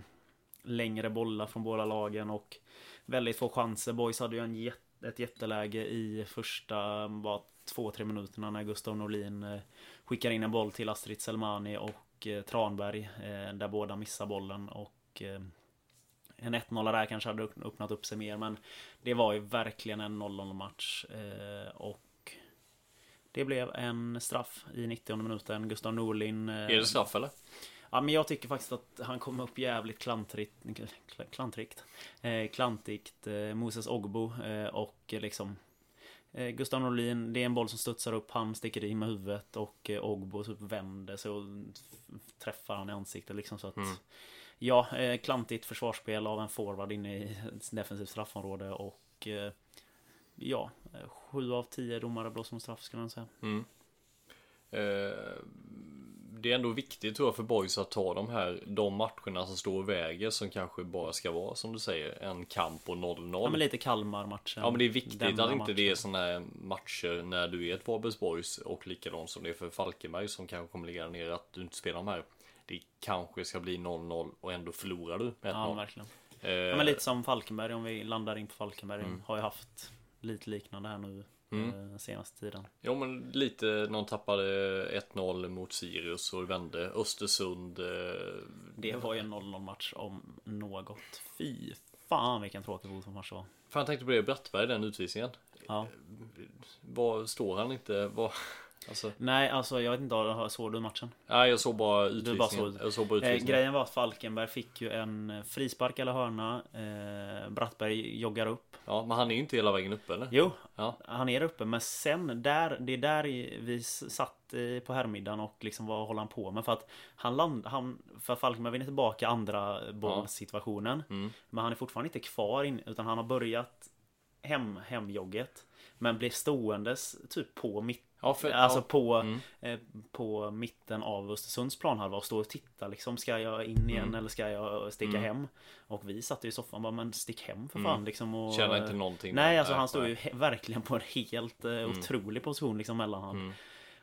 längre bollar från båda lagen och väldigt få chanser. Boys hade ju en jätte ett jätteläge i första bara två, tre minuterna när Gustav Norlin eh, skickar in en boll till Astrid Selmani och eh, Tranberg eh, där båda missar bollen och eh, en 1-0 där kanske hade öppnat upp sig mer men det var ju verkligen en 0-0 match eh, och det blev en straff i 90 minuten. Gustav Norlin Är det straff eller? Ja men jag tycker faktiskt att han kom upp jävligt klantrigt kl- Klantrigt eh, Klantigt eh, Moses Ogbo eh, och liksom Gustav Norlin Det är en boll som studsar upp Han sticker i med huvudet och eh, Ogbo typ vänder sig och träffar han i ansiktet liksom så att Ja, eh, klantigt försvarsspel av en forward inne i defensivt straffområde och eh, Ja, eh, sju av tio domare blåser mot straff skulle jag säga. Eh, det är ändå viktigt tror jag för boys att ta de här de matcherna som står och väger som kanske bara ska vara som du säger en kamp och 0-0. Ja men lite Kalmar-matchen. Ja men det är viktigt att inte det är matchen. såna här matcher när du är ett Varbergsborgs och likadant som det är för Falkenberg som kanske kommer ligga ner att du inte spelar de här. Det kanske ska bli 0-0 och ändå förlorar du med 1-0. Ja verkligen. Eh, Ja, men lite som Falkenberg, om vi landar in på Falkenberg. Mm. Har ju haft lite liknande här nu eh, senaste tiden. Jo men lite de tappade 1-0 mot Sirius och vände Östersund. Eh, Det var ju en 0-0 match om något. Fy fan vilken tråkig fotbollsmatch det var. fan jag tänkte på det Brattberg den utvisningen. Ja. Var står han inte? Var, alltså, Nej, alltså jag vet inte, har- såg du matchen? nej jag såg bara Du bara utvisningen. såg- Jag såg bara Eh, utvisningen. grejen var att Falkenberg fick ju en eh, frispark eller hörna. Eh, Brattberg joggar upp. Ja men han är ju inte hela vägen upp eller? Jo, Ja. han är där uppe. Men sen, där, det är där vi satt eh, på herrmiddagen och liksom vad håller han på med? För att han land, han, för Falkenberg vinner tillbaka andra bollsituationen. Mm. Men han är fortfarande inte kvar in, utan han har börjat hem, hemjogget. Men blir ståendes typ på mitt Ja, för, Alltså ja. på, Mm. eh, på mitten av Östersunds planhalva och står och tittar liksom. Ska jag in igen Mm. eller ska jag sticka hem? Och vi satt i soffan och bara, men stick hem för fan liksom. Och, Känner Mm. inte någonting Nej, alltså han står ju verkligen på en helt eh, otrolig position liksom mellan han. Mm.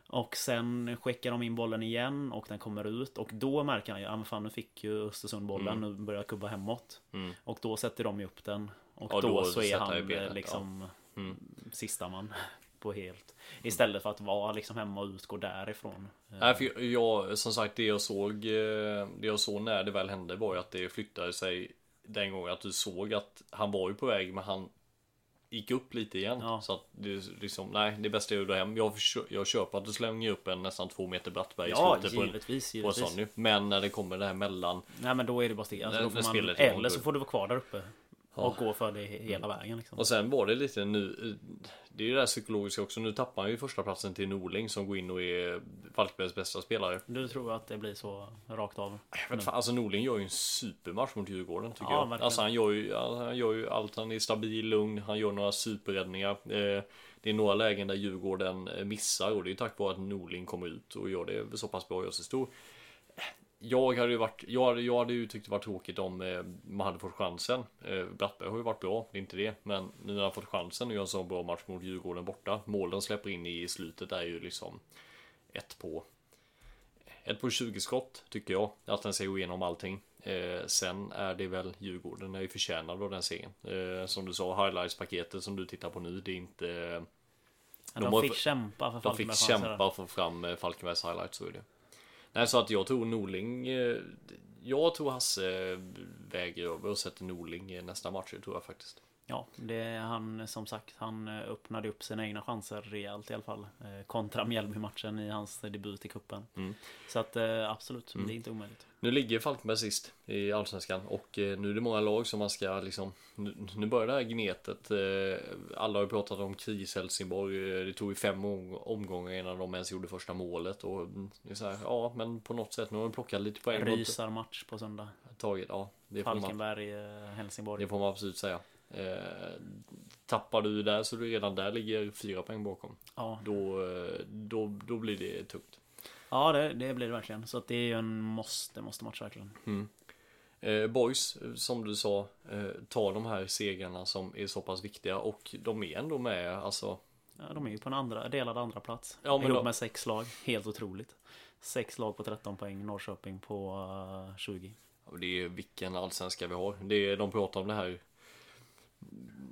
Och sen skickar de in bollen igen och den kommer ut och då märker han ju, ja men fan nu fick ju Östersund bollen, nu börjar jag kubba hemåt. Mm. Och då sätter de ju upp den. Och Ja, då, då så är han benet, eh, liksom Mm. sista man på helt. Istället för att vara liksom hemma och utgå därifrån. Eh, Nej för jag, som sagt det jag såg eh, Det jag såg när det väl hände var ju att det flyttade sig Den gången att du såg att han var ju på väg men han gick upp lite igen. Ja. Så att det liksom, nej, det bästa är att gå hem. Jag, jag köper att du slänger upp en nästan två meter Brattberg i Ja, slutet på en, givetvis, på en givetvis. sån. Men när det kommer det här mellan, Nej men då är det bara steg. Alltså, man, eller så får du vara kvar där uppe. Och gå för det he- hela vägen liksom. och sen var det lite nu, det är ju det här psykologiska också. Nu tappar han ju första platsen till Norling som går in och är Falkenbergs bästa spelare. Du tror att det blir så rakt av? Jag vet fan, alltså Norling gör ju en supermatch mot Djurgården tycker Ja, jag. verkligen. Alltså han gör, ju, han gör ju allt, han är stabil, lugn, han gör några superräddningar. Eh, det är några lägen där Djurgården eh, missar och det är tack vare att Norling kommer ut och gör det så pass bra och gör sig stor. Jag hade ju varit, jag hade, jag hade ju tyckt det var tråkigt om eh, man hade fått chansen. Eh, Brattberg har ju varit bra, det är inte det. Men nu när han fått chansen att göra en så bra match mot Djurgården borta. Målen släpper in i slutet är ju liksom ett på ett på 20 skott tycker jag att den ska gå igenom allting. Eh, sen är det väl Djurgården är ju förtjänad av den serien. Eh, som du sa, highlights-paketet som du tittar på nu, det är inte... De, har- fick kämpa för De fick kämpa för fram eh, Falkenbergs highlights, så är det. Nej, så att jag tror Norling... Eh, jag tror Hasse väger över och sätter Norling i nästa match, det tror jag faktiskt. Ja, det är han som sagt. Han eh, öppnade upp sina egna chanser rejält i alla fall. Eh, Kontra Mjällby-matchen i hans debut i kuppen. Mm. Så att eh, absolut, det är inte omöjligt. Nu ligger Falkenberg sist i Allsvenskan och nu är det många lag som man ska liksom Nu, börjar det här gnetet Alla har ju pratat om kris Helsingborg Det tog ju fem om- omgångar innan de ens gjorde första målet och mm, det är så här, Ja men på något sätt nu har de plockat lite poäng Rysarmatch på söndag. Tagit, ja det får, man, Falkenberg, Helsingborg. det får man absolut säga Tappar du där så du redan där ligger fyra poäng bakom Ja, Då, eh, då, då blir det tungt ja det, det blir det verkligen. Så det är ju en måste, måste match verkligen. Eh, boys, eh, som du sa, eh, tar de här segrarna som är så pass viktiga och de är ändå med, alltså Ja, de är ju på en andra, delad andra plats. Ja, men Ihop med sex lag. Helt otroligt. Sex lag på 13 poäng, Norrköping på eh, 20. Ja, Det är vilken allsvenska vi har. Det är, de pratar om det här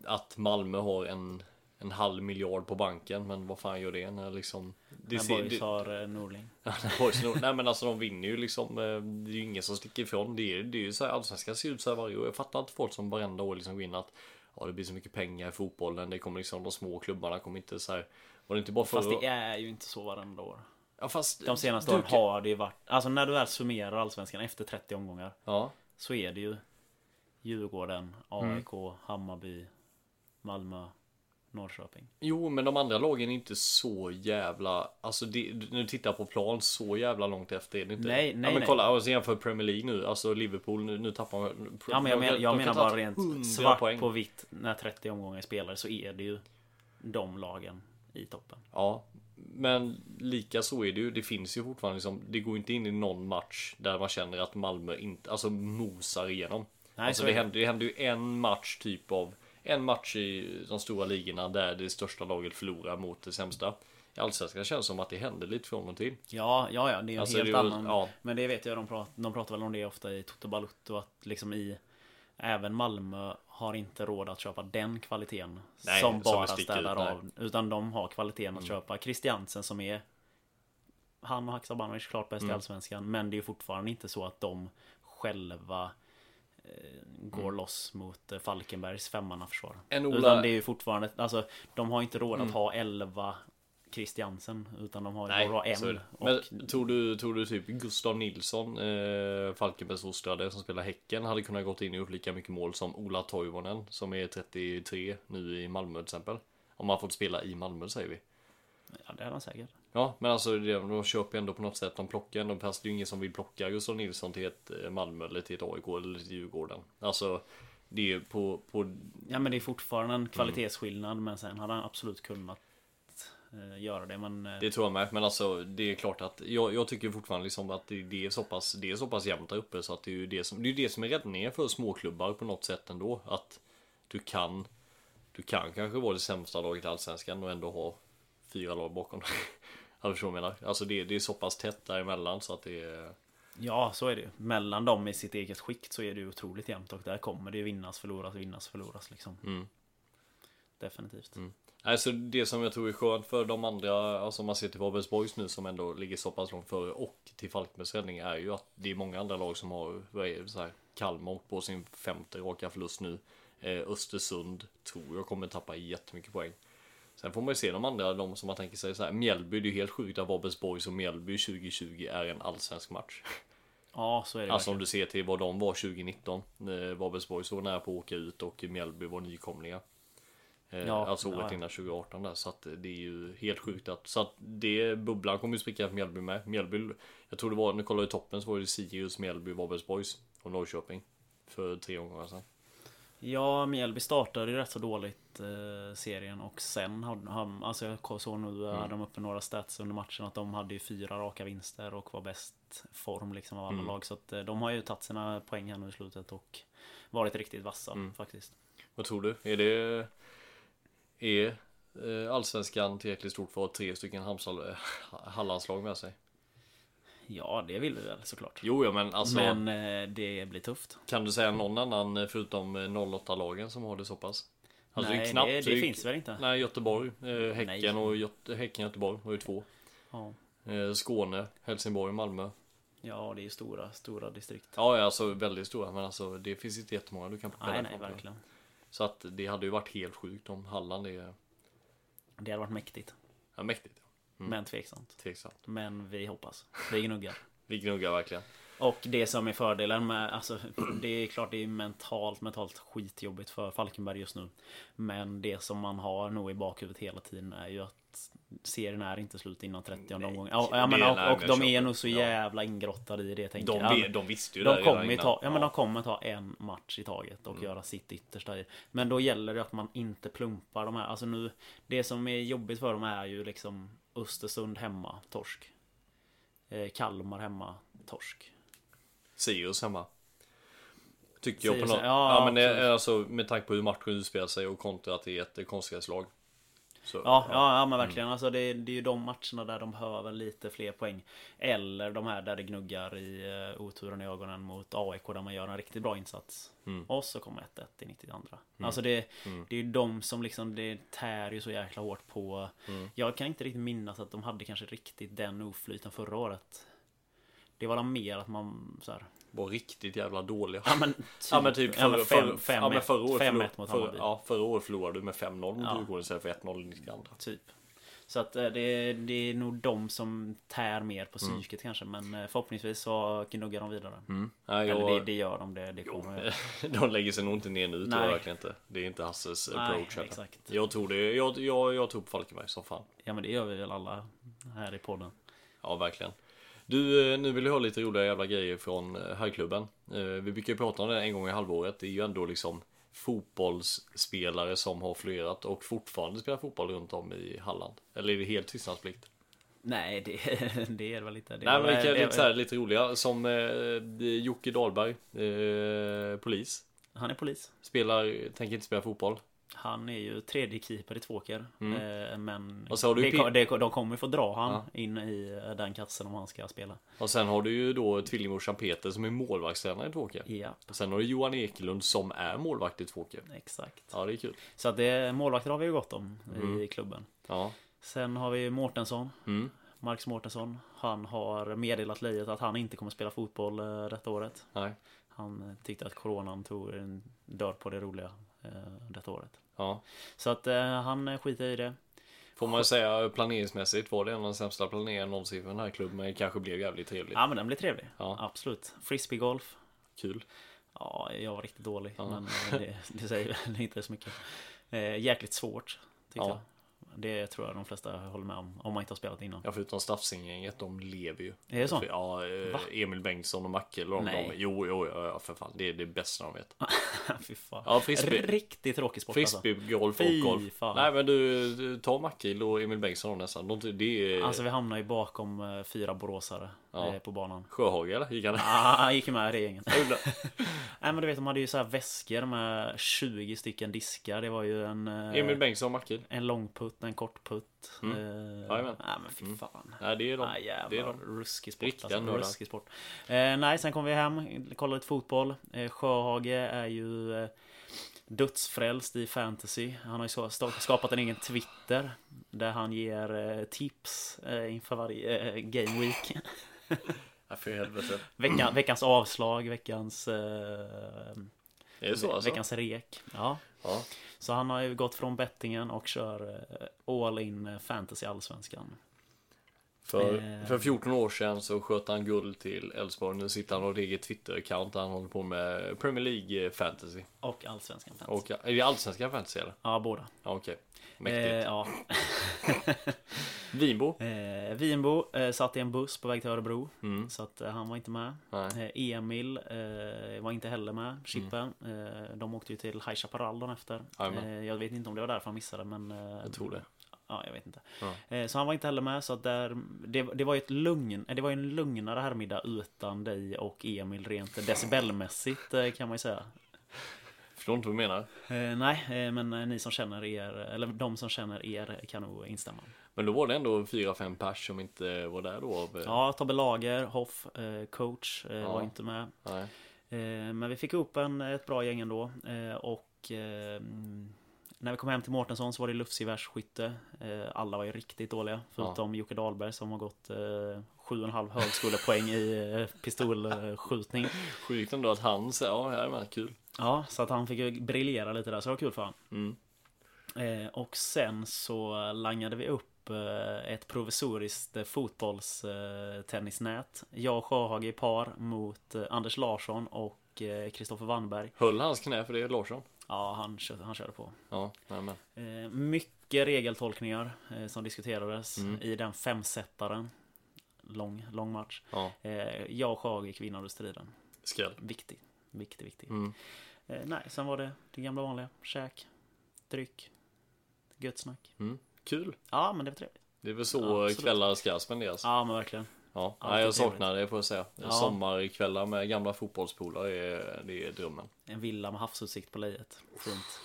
att Malmö har en, en halv miljard på banken. Men vad fan gör det när liksom... Det När ser- Boys det- har eh, Norling. *laughs* Boys Nej men alltså de vinner ju liksom. eh, Det är ju ingen som sticker ifrån. Det är, det är ju så här allsvenskan ser ut så här varje år. Jag fattar inte folk som varenda år liksom går in att Ja det blir så mycket pengar i fotbollen. Det kommer liksom de små klubbarna kommer inte så här. Var det inte bara Fast förra det är ju inte så varenda år. Ja fast De senaste åren kan- har det ju varit, alltså när du väl summerar Allsvenskan efter 30 omgångar Ja. så är det ju Djurgården, Mm. AIK, Hammarby, Malmö, Norrköping. Jo, men de andra lagen är inte så jävla, alltså det, nu tittar på plan så jävla långt efter är det inte. Nej, ja, nej, men nej. kolla, alltså jämför Premier League nu, alltså Liverpool, nu, nu tappar man. Ja men jag, men, jag menar bara rent 100 svart poäng. på vitt när 30 omgångar är spelare så är det ju de lagen i toppen. Ja, men lika så är det ju, det finns ju fortfarande liksom, det går inte in i någon match där man känner att Malmö inte, alltså mosar igenom. Nej, alltså så det är det. händer ju en match typ av, en match i de stora ligorna där det största laget förlorar mot det sämsta. I Allsvenskan känns det som att det händer lite från och till. Ja, ja, ja, det är en Alltså, helt det annan. ja. Men det vet jag, de, prat, de pratar väl om det ofta i Toto Balutto att liksom i Även Malmö har inte råd att köpa den kvaliteten Nej, som som bara sticker städar ut, av. Utan de har kvaliteten Mm. att köpa Christiansen som är Han och Haksabanovic klart bäst Mm. i Allsvenskan. Men det är fortfarande inte så att de själva går Mm. loss mot eh, Falkenbergs femmannaförsvar. Ola- Utan det är ju fortfarande, alltså de har inte råd Mm. att ha 11 Christiansen utan de har Nej, bara en. Och Men tror du, tror du typ Gustav Nilsson, eh, Falkenbergs fostrade som spelar Häcken, hade kunnat gått in och gjort lika mycket mål som Ola Toivonen som är 33 nu i Malmö till exempel? Om han fått spela i Malmö säger vi. Ja, det är han säkert. Ja, men alltså det- de köper ändå på något sätt, de plockar ändå, fast det är ju ingen som vill plocka Gustav Nilsson till ett eh, Malmö eller till ett AIK eller till Djurgården. Alltså, det är ju på, på Ja men det är fortfarande Mm. en kvalitetsskillnad men sen hade han absolut kunnat eh, göra det men eh, Det tror jag med, men alltså det är klart att jag, jag tycker fortfarande liksom att det, det är så pass Det är så pass jämnt där uppe så att det är ju det som Det är ju det som är räddningen för småklubbar på något sätt ändå Att du kan Du kan kanske vara det sämsta laget i Allsvenskan och ändå ha Fyra lag bakom dig Alltså förstår vad jag menar? Alltså det, det är så pass tätt däremellan så att det är Ja så är det ju. Mellan dem i sitt eget skikt så är det ju otroligt jämnt och där kommer det ju vinnas, förloras, vinnas, förloras liksom. Mm. Definitivt. Alltså det som jag tror är skönt för de andra, alltså man ser till Varbergs nu som ändå ligger så pass långt före och till Falkenbergs räddning är ju att det är många andra lag som har, så här, Kalmar på sin femte raka förlust nu. Eh, Östersund tror jag kommer tappa jättemycket poäng. Sen får man ju se de andra, de som man tänker sig så här. Mjällby, det är ju helt sjukt att Varbergsborgs och Mjällby 2020 är en allsvensk match. Ja, så är det Alltså om verkligen. du ser till vad de var 2019. Eh, Varbergsborg så nära på att åka ut och Mjällby var nykomlingar. Eh, Ja, alltså året ja. innan 2018 där. Så att det är ju helt sjukt att... Så att det, bubblan kommer ju spricka för Mjällby med. Mjällby, jag tror det var, när jag kollade i toppen så var det Sirius, Mjällby, Varbergsborgs och Norrköping. För tre omgångar sedan. Ja, Mjällby startade ju rätt så dåligt eh, serien och sen har har- alltså jag såg nu, Mm. eh, hade de uppe några stats under matchen att de hade ju fyra raka vinster och var bäst form liksom av alla Mm. lag. Så att eh, de har ju tagit sina poäng här nu i slutet och varit riktigt vassa Mm. faktiskt. Vad tror du? Är det... Är eh, allsvenskan tillräckligt stort för att ha tre stycken *laughs* Hallandslag med sig? Ja, det vill vi väl såklart. Jo, ja, men alltså... Men eh, det blir tufft. Kan du säga någon annan eh, förutom eh, 08-lagen som har det så pass? Alltså Nej, det knappt. det, det är- finns väl inte? Nej, Göteborg, eh, Häcken Nej. och Göte, Häcken Göteborg har ju två. Ja. Eh, Skåne, Helsingborg, Malmö. ja, det är ju stora, stora distrikt. Ja, alltså väldigt stora, men alltså det finns inte jättemånga du kan plocka nej, nej, verkligen. Så att det hade ju varit helt sjukt om Halland är Det hade varit mäktigt. ja, mäktigt. Ja. Mm. Men tveksamt. Tveksamt. Men vi hoppas. Vi gnuggar. *laughs* Vi gnuggar verkligen. Och det som är fördelen med, alltså det är klart det är mentalt, mentalt skitjobbigt för Falkenberg just nu. Men det som man har nog i bakhuvudet hela tiden är ju att serien är inte slut innan 30 omgången. Ja, ja, men, Det och, och de är nog så Ja. jävla ingrottade i det tänker De, jag. ve- de visste ju det De redan kommer, ta, ja, men de kommer ta en match i taget och göra sitt yttersta i. Men då gäller det att man inte plumpar de här. Alltså nu, det som är jobbigt för dem är ju liksom Östersund hemma, torsk. Eh, Kalmar hemma, torsk. Sirius hemma. Tycker jag på något. ja, Ja, men det alltså med tanke på hur matchen utspelar sig och kontra att det är ett konstgräslag. Så, Ja, ja, ja men verkligen. Alltså det, det är ju de matcherna där de behöver lite fler poäng. Eller de här där det gnuggar i uh, oturen i ögonen mot AIK där man gör en riktigt bra insats. Mm. Och så kommer 1-1 i 92. Alltså det, det är ju de som liksom, det tär ju så jäkla hårt på. Mm. Jag kan inte riktigt minnas att de hade kanske riktigt den oflyten förra året. Det var mer att man så här, Var riktigt jävla dåliga. Ja men typ, *laughs* Ja men typ ja, men förra, fem, förra, fem, ja, men förra året 5-1 förlor- mot Hammarby. ja, förra året förlorade du med 5-0 mot Ja. Djurgården istället för 1-0 i 92. Typ. Så att eh, det, det är nog de som tär mer på psyket kanske. Men eh, förhoppningsvis så gnuggar de vidare. Mm. Nej, Eller det, jag, det gör de. Det, det kommer *laughs* de lägger sig nog inte ner nu tror jag verkligen inte. Det är inte Hasses Nej, approach heller. exakt. Jag tror det. Jag, jag, jag tror på Falkenberg som fan. Ja men det gör vi väl alla här i podden. Ja, verkligen. Du, eh, nu vill jag ha lite roliga jävla grejer från eh, herrklubben. Eh, Vi brukar ju prata om det en gång i halvåret. Det är ju ändå liksom fotbollsspelare som har fluerat och fortfarande spelar fotboll runt om i Halland. Eller är det helt tystnadsplikt? Nej det, *laughs* det är det väl inte. Det Nej men vilka det- lite, så här, lite roliga som eh, Jocke Dahlberg, eh, polis. Han är polis. Spelar, tänker inte spela fotboll. Han är ju tredje keeper i Tvååker. Eh, Men Mm. Och så har du det, det, de kommer få dra han Ja. in i eh, den kassen om han ska spela. Och sen har du ju då tvillingbrorsan Peter som är målvaktstränare i Tvååker. Ja, Sen har du Johan Ekelund som är målvakt i Tvååker. exakt. Ja det är kul. Så att det, målvakter har vi ju gott om Mm. i klubben. Ja. Sen har vi Mårtensson. Mm. Marcus Mårtensson. Han har meddelat Lejet att han inte kommer spela fotboll eh, detta året. Nej. Han eh, tyckte att coronan tog en död på det roliga eh, detta året. Ja. Så att eh, han eh, skiter i det. Får man säga planeringsmässigt var det en av de sämsta planeringarna någonsin för den här klubben. Men det kanske blev jävligt trevligt. Ja men den blir trevlig. Ja. Absolut. Frisbeegolf. Kul. Ja, jag var riktigt dålig. Ja. Men eh, det, det säger väl inte så mycket. Eh, jäkligt svårt. Tyckte Ja. jag. Det tror jag de flesta håller med om. Om man inte har spelat innan. Ja förutom Staffsinggänget, de lever ju. Är det så? Ja, eh, Va? Emil Bengtsson och Macke eller de, Nej. de Jo, jo, ja, för fan. Det är det bästa de vet. *laughs* Fy fan. Ja, frisbee. Riktigt tråkig sport alltså. Frisbee, golf Fy och golf. fan. Nej men du, du ta Macke och Emil Bengtsson nästan. De, det är Alltså vi hamnar ju bakom eh, fyra boråsare Ja. eh, på banan. Sjöhage eller? Gick han? Ah, han gick med i gänget. *laughs* *laughs* Nej men du vet de hade ju så här väskor med 20 stycken diskar. Det var ju en... eh, Emil Bengtsson Macke. En lång putt, en kort putt. Mm. Eh, Jajamän. nej men fy fan. Nej det är de. Ah, det är jävlar, de. ruskig sport Riktiga alltså. nördar. Ruskig sport. Eh, nej, sen kom vi hem, kollade lite fotboll. Eh, Sjöhage är ju eh, dödsfrälst i fantasy. Han har ju skapat en egen Twitter. Där han ger eh, tips inför varje game week. *laughs* Ja, för helvete. Vecka, veckans avslag, veckans... Eh, så alltså? Veckans rek. Ja. Ja. Så han har ju gått från bettingen och kör eh, all in eh, fantasy allsvenskan. För, Eh. för 14 år sedan så sköt han guld till Elfsborg. Nu sitter han och har eget Twitter-account där han håller på med Premier League eh, fantasy. Och allsvenskan fantasy. Och är det allsvenska fantasy eller? Ja, båda. Okej. Mäktigt. Eh, ja. *laughs* Vinbo? Eh, Vinbo eh, satt i en buss på väg till Örebro. Mm. Så att eh, han var inte med. Eh, Emil eh, var inte heller med. Chippen. Eh, de åkte ju till High Chaparral dagen efter. Eh, jag vet inte om det var därför han missade men... Eh, Jag tror det. Ja, jag vet inte. Ja. Eh, så han var inte heller med. Så att där, det, det var ju ett lugn, eh, det var en lugnare herrmiddag utan dig och Emil rent decibelmässigt eh, kan man ju säga. Förstår inte vad du menar. Eh, nej, men ni som känner er, eller de som känner er kan nog instämma. Men då var det ändå 4-5 pers som inte var där då. av, Ja, Tobbe Lager, Hoff, coach Ja. var inte med. Nej. Men vi fick upp en, ett bra gäng ändå. Och eh, mm, när vi kom hem till Mårtensson så var det luftgevärsskytte. Eh, alla var ju riktigt dåliga. Förutom Jocke Dahlberg som har gått eh, 7,5 högskolepoäng i eh, pistolskjutning. *laughs* Sjukt ändå att han säger, ja, det är kul. Ja, så att han fick ju briljera lite där, så det var kul för honom. Mm. Eh, och sen så langade vi upp eh, ett provisoriskt eh, fotbollstennisnät. Jag och Sjöhage i par mot eh, Anders Larsson och eh, Kristoffer Wannberg. Höll hans knä för det Larsson? Ja, han, han körde på. Ja, nej men. Eh, mycket regeltolkningar eh, som diskuterades Mm. i den femsetaren. Lång, lång match. Ja, Eh, jag och Sjöhage kvinnade striden. skräll. Viktig, viktig, viktig. Mm. Eh, nej, sen var det det gamla vanliga. Käk, dryck, gött snack. Mm. Kul. Ja, men det var trevligt. Det är väl så Ja, kvällar ska spenderas. Ja, men verkligen. Ja, nej, jag saknar det får jag säga. Ja. Sommarkvällar med gamla fotbollspolare är, det är drömmen. En villa med havsutsikt på lejet. Fint.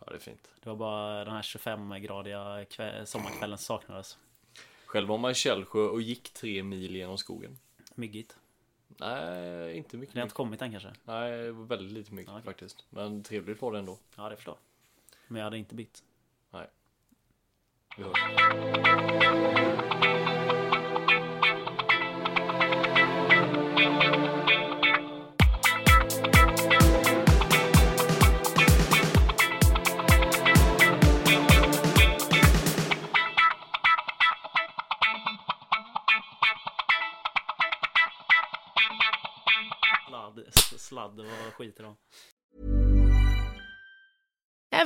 Ja, det är fint. Det var bara den här 25-gradiga kvä- sommarkvällen som saknades. Själv var man i Källsjö och gick tre mil genom skogen. Myggigt. Nej, inte mycket. Det har inte kommit än kanske? Nej, det var väldigt lite mygg Ja, okej. faktiskt. Men trevligt var det ändå. Ja, det förstår. Men jag hade inte bytt. Nej. Vi hörs.